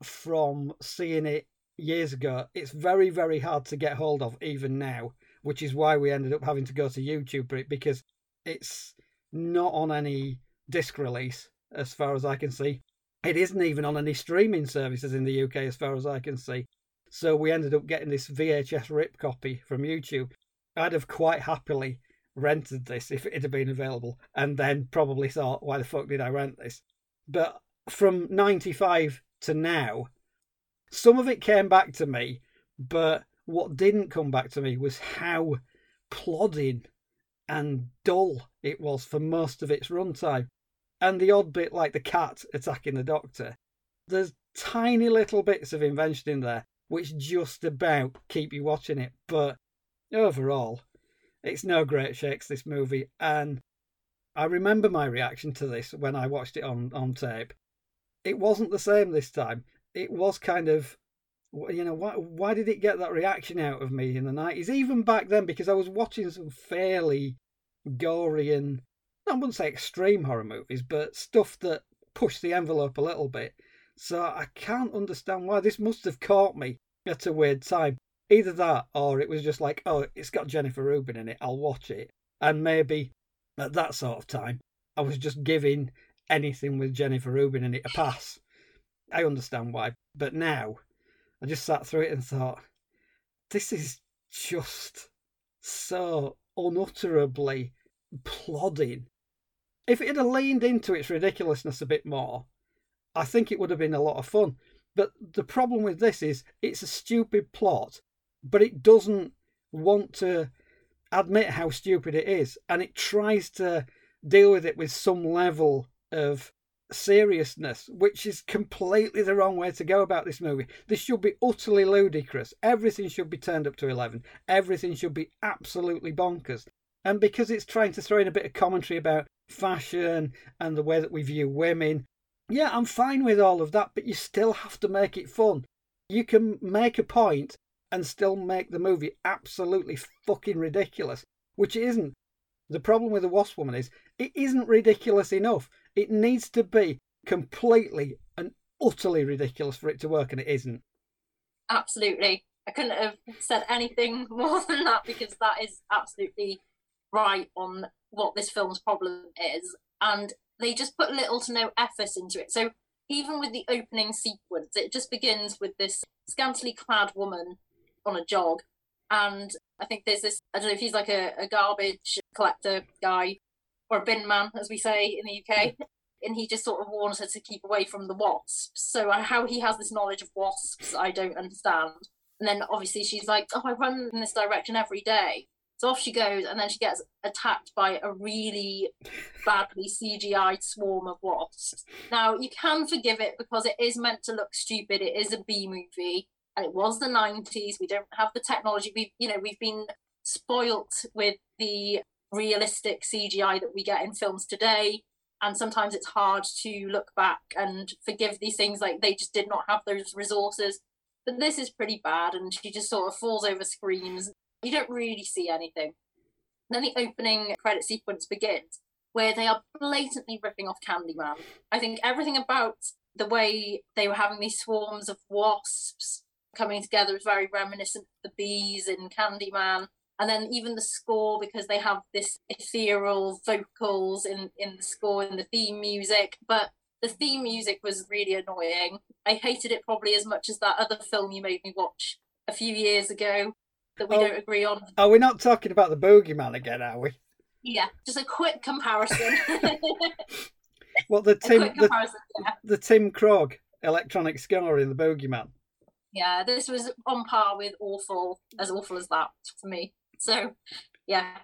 from seeing it years ago. It's very, very hard to get hold of even now, which is why we ended up having to go to YouTube for it because it's not on any disc release as far as I can see. It isn't even on any streaming services in the UK as far as I can see. So we ended up getting this VHS rip copy from YouTube, I'd have quite happily rented this if it had been available and then probably thought, why the fuck did I rent this? But from 95 to now, some of it came back to me, but what didn't come back to me was how plodding and dull it was for most of its runtime. And the odd bit like the cat attacking the doctor. There's tiny little bits of invention in there which just about keep you watching it, but overall, it's no great shakes, this movie. And I remember my reaction to this when I watched it on, on tape. It wasn't the same this time. It was kind of, you know, why, why did it get that reaction out of me in the 90s? Even back then, because I was watching some fairly gory and, I wouldn't say extreme horror movies, but stuff that pushed the envelope a little bit. So I can't understand why this must have caught me at a weird time. Either that or it was just like, oh, it's got Jennifer Rubin in it, I'll watch it. And maybe at that sort of time, I was just giving anything with Jennifer Rubin in it a pass. I understand why. But now, I just sat through it and thought, this is just so unutterably plodding. If it had leaned into its ridiculousness a bit more, I think it would have been a lot of fun. But the problem with this is it's a stupid plot but it doesn't want to admit how stupid it is, and it tries to deal with it with some level of seriousness, which is completely the wrong way to go about this movie. This should be utterly ludicrous. Everything should be turned up to 11. Everything should be absolutely bonkers. And because it's trying to throw in a bit of commentary about fashion and the way that we view women, yeah, I'm fine with all of that, but you still have to make it fun. You can make a point and still make the movie absolutely fucking ridiculous, which it isn't. The problem with the Wasp Woman is it isn't ridiculous enough. It needs to be completely and utterly ridiculous for it to work, and it isn't. Absolutely. I couldn't have said anything more than that because that is absolutely right on what this film's problem is. And they just put little to no effort into it. So even with the opening sequence, it just begins with this scantily clad woman on a jog. And I think there's this, I don't know if he's like a, a garbage collector guy or a bin man, as we say in the UK. and he just sort of warns her to keep away from the wasps. So uh, how he has this knowledge of wasps, I don't understand. And then obviously she's like, "Oh, I run in this direction every day." So off she goes, and then she gets attacked by a really badly CGI swarm of wasps. Now, you can forgive it because it is meant to look stupid. It is a B movie, and it was the 90s. We don't have the technology. We've, you know, we've been spoilt with the realistic CGI that we get in films today. And sometimes it's hard to look back and forgive these things. Like they just did not have those resources. But this is pretty bad, and she just sort of falls over, screams, you don't really see anything. Then the opening credit sequence begins, where they are blatantly ripping off Candyman. I think everything about the way they were having these swarms of wasps coming together is very reminiscent of the bees in Candyman. And then even the score, because they have this ethereal vocals in, in the score and the theme music. But the theme music was really annoying. I hated it probably as much as that other film you made me watch a few years ago that we oh, don't agree on. Are we not talking about the Boogeyman again, are we? Yeah, just a quick comparison. well, the Tim the, yeah. the Tim Krog electronic score in the Boogeyman. Yeah, this was on par with awful, as awful as that for me. So, yeah,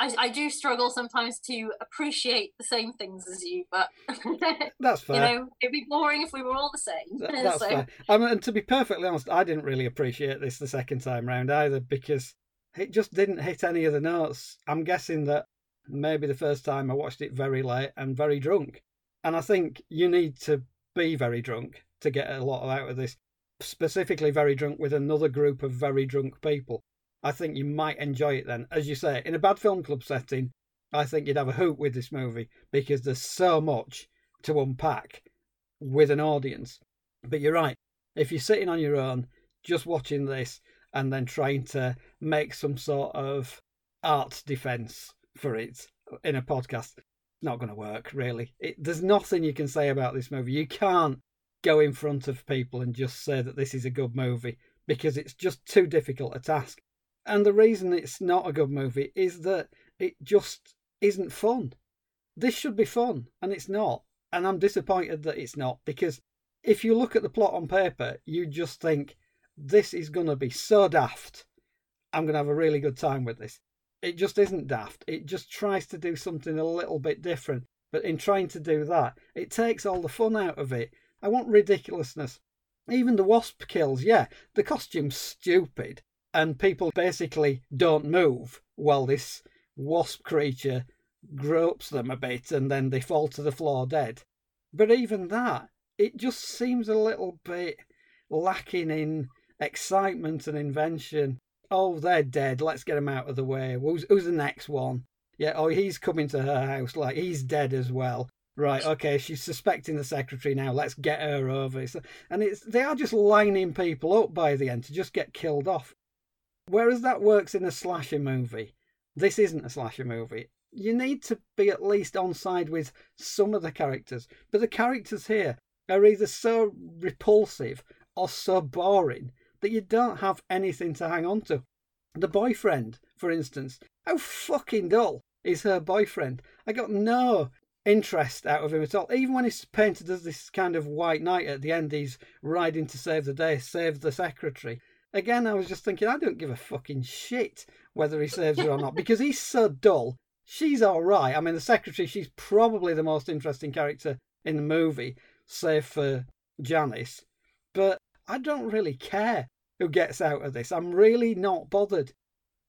I, I do struggle sometimes to appreciate the same things as you, but that's fair. You know, it'd be boring if we were all the same. That, that's so. fair. I mean, and to be perfectly honest, I didn't really appreciate this the second time round either because it just didn't hit any of the notes. I'm guessing that maybe the first time I watched it very late and very drunk, and I think you need to be very drunk to get a lot out of this. Specifically, very drunk with another group of very drunk people I think you might enjoy it then. As you say, in a bad film club setting, I think you'd have a hoot with this movie because there's so much to unpack with an audience. But you're right. If you're sitting on your own, just watching this and then trying to make some sort of art defense for it in a podcast, not going to work, really. It, there's nothing you can say about this movie. You can't go in front of people and just say that this is a good movie because it's just too difficult a task. And the reason it's not a good movie is that it just isn't fun. This should be fun, and it's not. And I'm disappointed that it's not because if you look at the plot on paper, you just think this is going to be so daft. I'm going to have a really good time with this. It just isn't daft. It just tries to do something a little bit different. But in trying to do that, it takes all the fun out of it. I want ridiculousness. Even the wasp kills, yeah, the costume's stupid and people basically don't move while this wasp creature gropes them a bit and then they fall to the floor dead. But even that, it just seems a little bit lacking in excitement and invention. Oh, they're dead. Let's get them out of the way. Who's, who's the next one? Yeah, oh, he's coming to her house. Like, he's dead as well. Right, okay, she's suspecting the secretary now. Let's get her over. And it's they are just lining people up by the end to just get killed off. Whereas that works in a slasher movie, this isn't a slasher movie. You need to be at least on side with some of the characters, but the characters here are either so repulsive or so boring that you don't have anything to hang on to. The boyfriend, for instance, how fucking dull is her boyfriend? I got no interest out of him at all. Even when he's painted as this kind of white knight at the end, he's riding to save the day, save the secretary again, I was just thinking, I don't give a fucking shit whether he saves her or not because he's so dull. She's all right. I mean, the secretary, she's probably the most interesting character in the movie, save for Janice. But I don't really care who gets out of this. I'm really not bothered.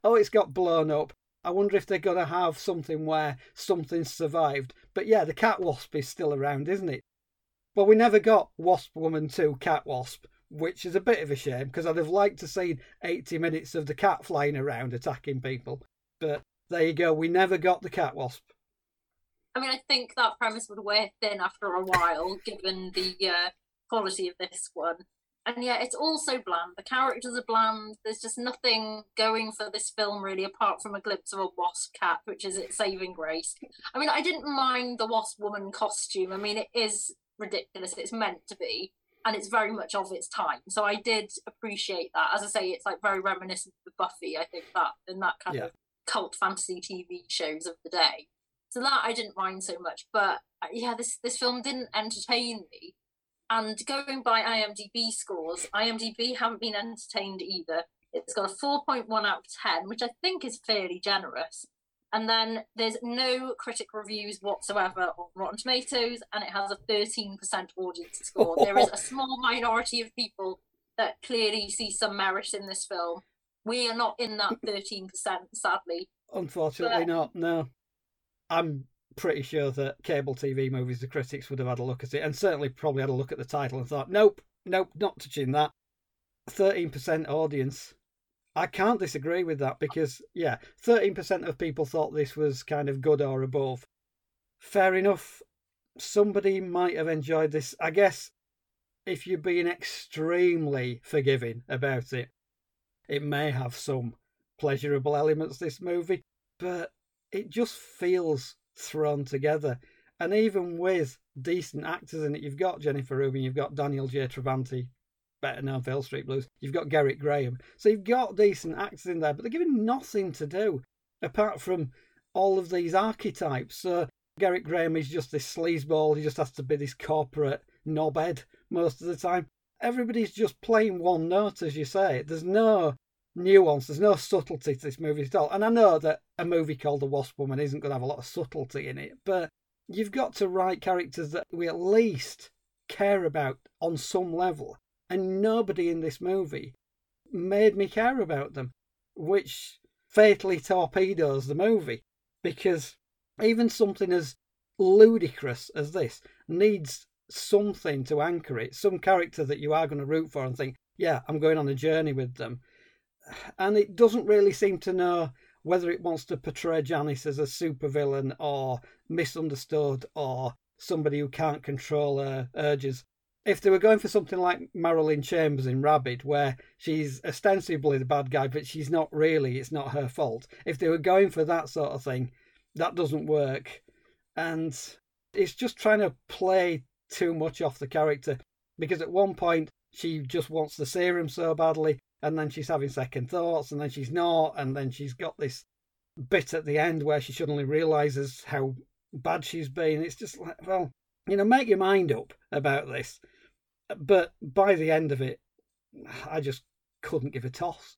Oh, it's got blown up. I wonder if they're going to have something where something's survived. But yeah, the cat wasp is still around, isn't it? Well, we never got Wasp Woman 2 Cat Wasp which is a bit of a shame because I'd have liked to see 80 minutes of the cat flying around attacking people. But there you go, we never got the cat wasp. I mean, I think that premise would wear thin after a while, given the uh, quality of this one. And yeah, it's also bland. The characters are bland. There's just nothing going for this film really, apart from a glimpse of a wasp cat, which is its saving grace. I mean, I didn't mind the wasp woman costume. I mean, it is ridiculous. It's meant to be and it's very much of its time. So I did appreciate that. As I say, it's like very reminiscent of Buffy. I think that and that kind yeah. of cult fantasy TV shows of the day. So that I didn't mind so much. But uh, yeah, this this film didn't entertain me. And going by IMDb scores, IMDb haven't been entertained either. It's got a 4.1 out of 10, which I think is fairly generous. And then there's no critic reviews whatsoever on Rotten Tomatoes, and it has a 13% audience score. there is a small minority of people that clearly see some merit in this film. We are not in that 13%, sadly. Unfortunately, but... not. No. I'm pretty sure that cable TV movies, the critics would have had a look at it, and certainly probably had a look at the title and thought, nope, nope, not touching that. 13% audience. I can't disagree with that because, yeah, 13% of people thought this was kind of good or above. Fair enough. Somebody might have enjoyed this. I guess if you're being extremely forgiving about it, it may have some pleasurable elements, this movie, but it just feels thrown together. And even with decent actors in it, you've got Jennifer Rubin, you've got Daniel J. Travanti, better known for Hill Street Blues. You've got Gerrit Graham. So you've got decent actors in there, but they're given nothing to do apart from all of these archetypes. So Gerrit Graham is just this sleazeball. He just has to be this corporate knobhead most of the time. Everybody's just playing one note, as you say. There's no nuance, there's no subtlety to this movie at all. And I know that a movie called The Wasp Woman isn't going to have a lot of subtlety in it, but you've got to write characters that we at least care about on some level and nobody in this movie made me care about them, which fatally torpedoes the movie because even something as ludicrous as this needs something to anchor it, some character that you are going to root for and think, yeah, I'm going on a journey with them. And it doesn't really seem to know whether it wants to portray Janice as a supervillain or misunderstood or somebody who can't control her urges if they were going for something like Marilyn Chambers in Rabid, where she's ostensibly the bad guy, but she's not really, it's not her fault. If they were going for that sort of thing, that doesn't work. And it's just trying to play too much off the character because at one point she just wants the serum so badly, and then she's having second thoughts, and then she's not, and then she's got this bit at the end where she suddenly realizes how bad she's been. It's just like, well, you know, make your mind up about this but by the end of it, I just couldn't give a toss.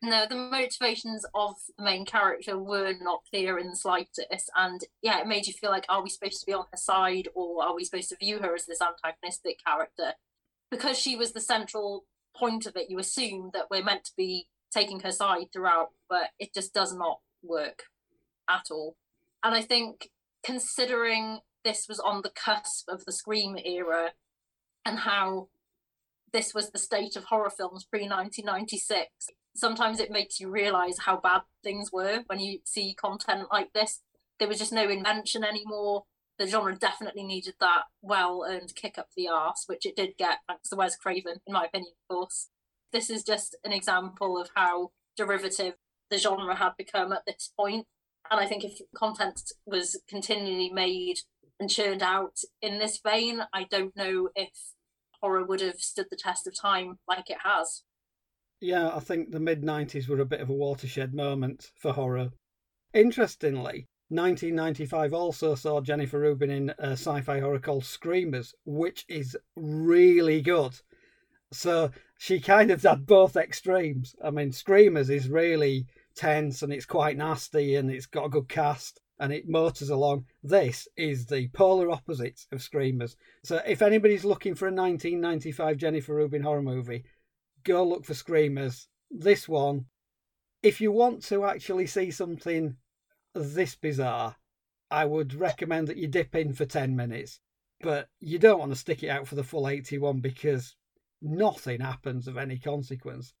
No, the motivations of the main character were not clear in the slightest. And yeah, it made you feel like, are we supposed to be on her side or are we supposed to view her as this antagonistic character? Because she was the central point of it, you assume that we're meant to be taking her side throughout, but it just does not work at all. And I think considering this was on the cusp of the Scream era, and how this was the state of horror films pre 1996. Sometimes it makes you realize how bad things were when you see content like this. There was just no invention anymore. The genre definitely needed that well earned kick up the arse, which it did get thanks to Wes Craven, in my opinion, of course. This is just an example of how derivative the genre had become at this point. And I think if content was continually made and churned out in this vein, I don't know if horror would have stood the test of time like it has. Yeah, I think the mid 90s were a bit of a watershed moment for horror. Interestingly, 1995 also saw Jennifer Rubin in a sci fi horror called Screamers, which is really good. So she kind of had both extremes. I mean, Screamers is really tense and it's quite nasty and it's got a good cast and it motors along. This is the polar opposite of Screamers. So if anybody's looking for a 1995 Jennifer Rubin horror movie, go look for Screamers. This one, if you want to actually see something this bizarre, I would recommend that you dip in for 10 minutes. But you don't want to stick it out for the full 81 because nothing happens of any consequence.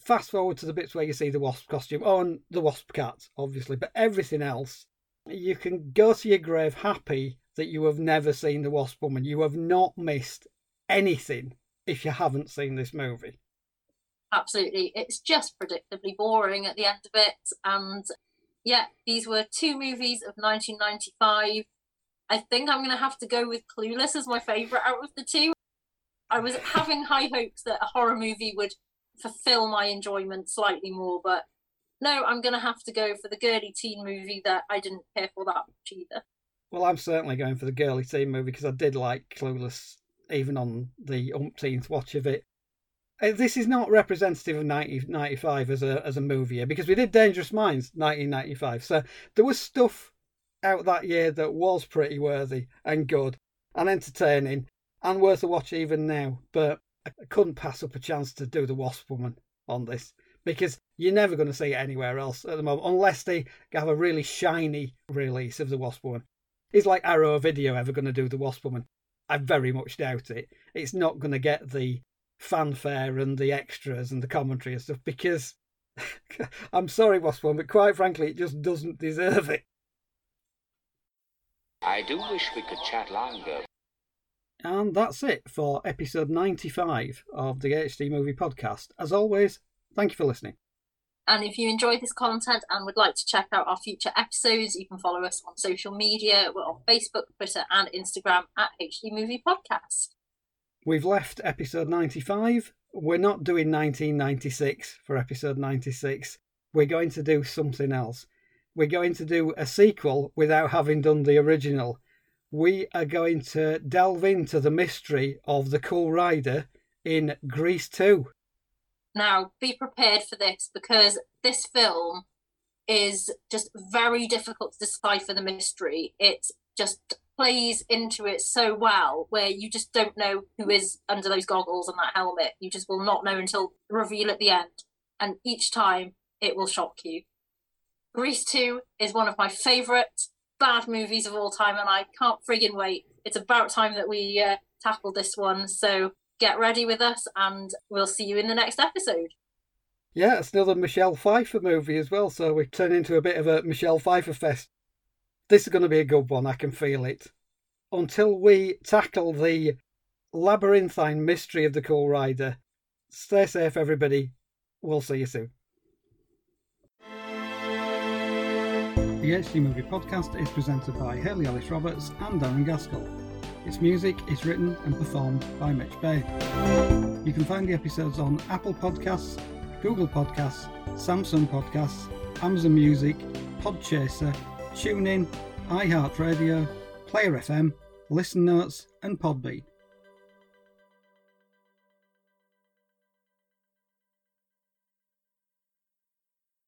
Fast forward to the bits where you see the wasp costume, oh, and the wasp cat, obviously, but everything else you can go to your grave happy that you have never seen The Wasp Woman. You have not missed anything if you haven't seen this movie. Absolutely. It's just predictably boring at the end of it. And yeah, these were two movies of 1995. I think I'm going to have to go with Clueless as my favourite out of the two. I was having high hopes that a horror movie would fulfill my enjoyment slightly more, but no, I'm going to have to go for the girly teen movie that I didn't care for that much either. Well, I'm certainly going for the girly teen movie because I did like Clueless even on the umpteenth watch of it. uh, this is not representative of 1995 as a as a movie because we did Dangerous Minds 1995. So there was stuff out that year that was pretty worthy and good and entertaining and worth a watch even now. But I couldn't pass up a chance to do the Wasp Woman on this because you're never going to see it anywhere else at the moment unless they have a really shiny release of the Wasp Woman. Is like Arrow Video ever going to do the Wasp Woman? I very much doubt it. It's not going to get the fanfare and the extras and the commentary and stuff because I'm sorry, Wasp Woman, but quite frankly, it just doesn't deserve it. I do wish we could chat longer. And that's it for episode 95 of the HD Movie Podcast. As always, thank you for listening. And if you enjoyed this content and would like to check out our future episodes, you can follow us on social media. We're on Facebook, Twitter, and Instagram at HD Movie Podcast. We've left episode 95. We're not doing 1996 for episode 96. We're going to do something else. We're going to do a sequel without having done the original. We are going to delve into the mystery of the Cool Rider in Grease 2. Now, be prepared for this because this film is just very difficult to decipher the mystery. It just plays into it so well where you just don't know who is under those goggles and that helmet. You just will not know until the reveal at the end. And each time it will shock you. Grease 2 is one of my favourite bad movies of all time, and I can't friggin' wait. It's about time that we uh, tackled this one. So get ready with us, and we'll see you in the next episode. Yeah, it's another Michelle Pfeiffer movie as well, so we turn into a bit of a Michelle Pfeiffer fest. This is going to be a good one, I can feel it. Until we tackle the labyrinthine mystery of the Cool Rider, stay safe, everybody. We'll see you soon. The HD Movie Podcast is presented by Hayley Alice Roberts and Darren Gaskell. Its music is written and performed by Mitch Bain. You can find the episodes on Apple Podcasts, Google Podcasts, Samsung Podcasts, Amazon Music, Podchaser, TuneIn, iHeartRadio, Player FM, Listen Notes, and Podbean.